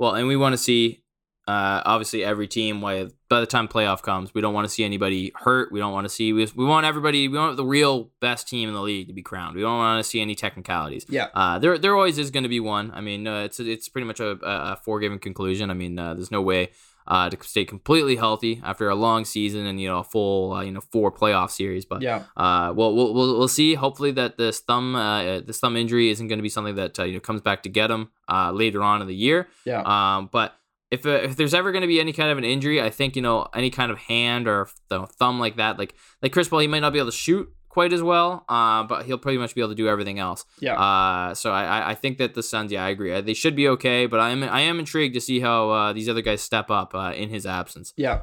Well, and we want to see, uh, obviously, every team. By by the time playoff comes, we don't want to see anybody hurt. We don't want to see. We, we want everybody. We want the real best team in the league to be crowned. We don't want to see any technicalities. Yeah. Uh, there there always is going to be one. I mean, uh, it's it's pretty much a, a foregiven conclusion. I mean, uh, there's no way. Uh, to stay completely healthy after a long season and you know a full uh, you know four playoff series, but Yeah. uh, well, we'll we'll we'll see. Hopefully that this thumb uh, this thumb injury isn't going to be something that uh, you know comes back to get him uh, later on in the year. Yeah. Um, but if uh, if there's ever going to be any kind of an injury, I think you know any kind of hand or th- thumb like that, like like Chris Paul, he might not be able to shoot quite as well, uh, but he'll pretty much be able to do everything else. Yeah. Uh, so I I- think that the Suns, yeah, I agree, Uh, they should be okay, but I am I am intrigued to see how uh, these other guys step up uh, in his absence. yeah.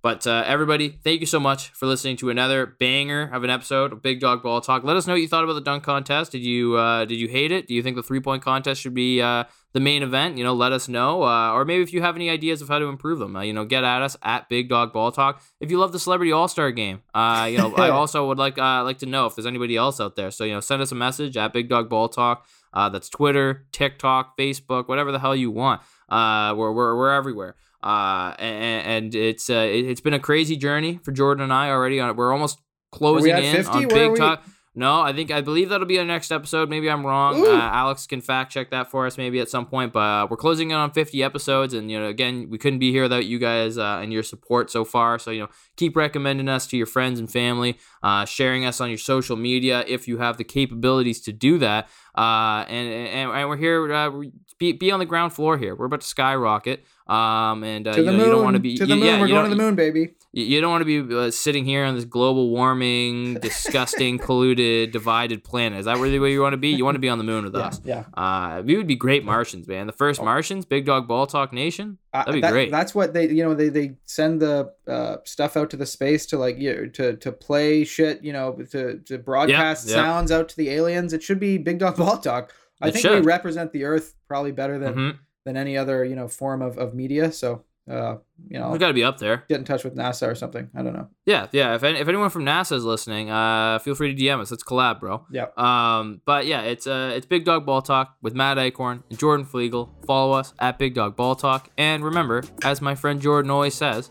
But uh, everybody, thank you so much for listening to another banger of an episode of Big Dog Ball Talk. Let us know what you thought about the dunk contest. Did you uh, did you hate it? Do you think the three point contest should be uh, the main event? You know, let us know. Uh, or maybe if you have any ideas of how to improve them, uh, you know, get at us at Big Dog Ball Talk. If you love the Celebrity All Star Game, uh, you know, I also would like uh, like to know if there's anybody else out there. So you know, send us a message at Big Dog Ball Talk. Uh, that's Twitter, TikTok, Facebook, whatever the hell you want. Uh, we're we're, we're everywhere. Uh, and, and it's uh, it, has been a crazy journey for Jordan and I already. On it, we're almost closing in 50? on Big we? No, I think I believe that'll be our next episode. Maybe I'm wrong. Uh, Alex can fact check that for us maybe at some point. But uh, we're closing in on 50 episodes, and you know, again, we couldn't be here without you guys uh, and your support so far. So you know, keep recommending us to your friends and family, uh, sharing us on your social media if you have the capabilities to do that. Uh, and, and and we're here. Uh, be, be on the ground floor here. We're about to skyrocket. Um, and uh, to you know, you don't want to be to the you- moon. yeah, We're going to the moon, baby. You, don't want to be uh, sitting here on this global warming, disgusting, polluted, divided planet. Is that really where you want to be? You want to be on the moon with Yeah, us. yeah. Uh, we would be great Martians, man. The first Martians, Big Dog Ball Talk Nation. Uh, That'd be that- great. That's what they, you know, they they send the uh, stuff out to the space to like you to to play shit, you know, to to broadcast yeah. sounds out to the aliens. It should be Big Dog Ball Talk. I It think we represent the Earth probably better than Mhm. than any other you know form of, of media. So uh, you know, We got to be up there. get in touch with NASA or something. I don't know. Yeah, yeah. If, any, if anyone from NASA is listening, uh, feel free to DM us. Let's collab, bro. Yeah. Um, but yeah, it's uh, it's Big Dog Ball Talk with Matt Acorn and Jordan Flegel. Follow us at Big Dog Ball Talk, and remember, as my friend Jordan always says,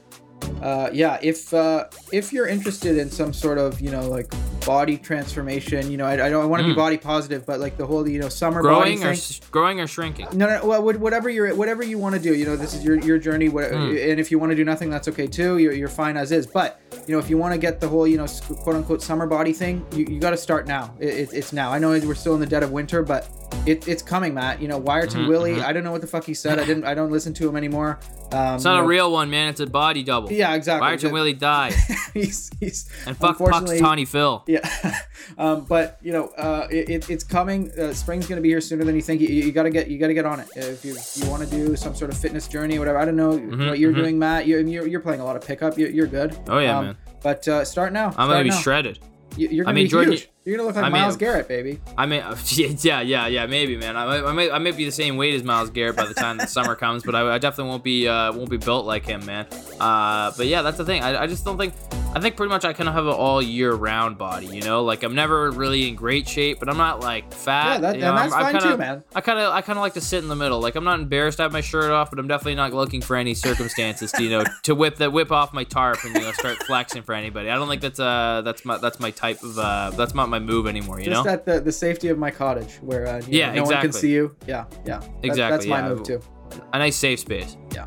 Uh, yeah, if uh, if you're interested in some sort of you know like body transformation, you know, I, I don't want to be Mm. body positive, but like the whole you know summer body growing or s- growing or shrinking. No, no, well, whatever you're, whatever you want to do, you know, this is your your journey. What, Mm. and if you want to do nothing, that's okay too. You're, you're fine as is. But you know, if you want to get the whole, you know, quote unquote summer body thing, you, you got to start now. It, it, it's now. I know we're still in the dead of winter, but it, it's coming, Matt. You know, Wyerton Mhm, Willie. mhm. I don't know what the fuck he said. I didn't. I don't listen to him anymore. Um, It's not you a know- real one, man. It's a body double. Yeah, exactly. Byron Willie died. he's he's And fuck Puck's Tawny Phil. Yeah, um, but you know, uh, it, it- it's coming. Uh, spring's gonna be here sooner than you think. You, you gotta get you gotta get on it if you you want to do some sort of fitness journey or whatever. I don't know what you're mhm. doing, Matt. You're, you're you're playing a lot of pickup. You're, you're good. Oh yeah, Um, man. But uh, start now. I'm Start gonna be now. shredded. You- You're I gonna mean, be Jordan- huge. You're gonna look like I mean- Myles Garrett, baby. I mean, yeah, yeah, yeah, maybe, man. I I might, I might be the same weight as Myles Garrett by the time the summer comes, but I, I definitely won't be, uh, won't be built like him, man. Uh, but yeah, that's the thing. I, I just don't think, I think pretty much I kind of have an all year round body, you know. Like I'm never really in great shape, but I'm not like fat. Yeah, that, you know, that's I'm- I'm fine kinda- too, man. I kind of, I kind of like to sit in the middle. Like I'm not embarrassed to have my shirt off, but I'm definitely not looking for any circumstances to, you know, to whip that whip off my tarp and you know start flexing for anybody. I don't think that's uh, that's my, that's my type of, uh, that's not my my move anymore. You Just know, at the, the safety of my cottage where uh, yeah, know, no exactly. one can see you. Yeah, yeah, exactly. That, that's yeah. my move too. A nice safe space. Yeah.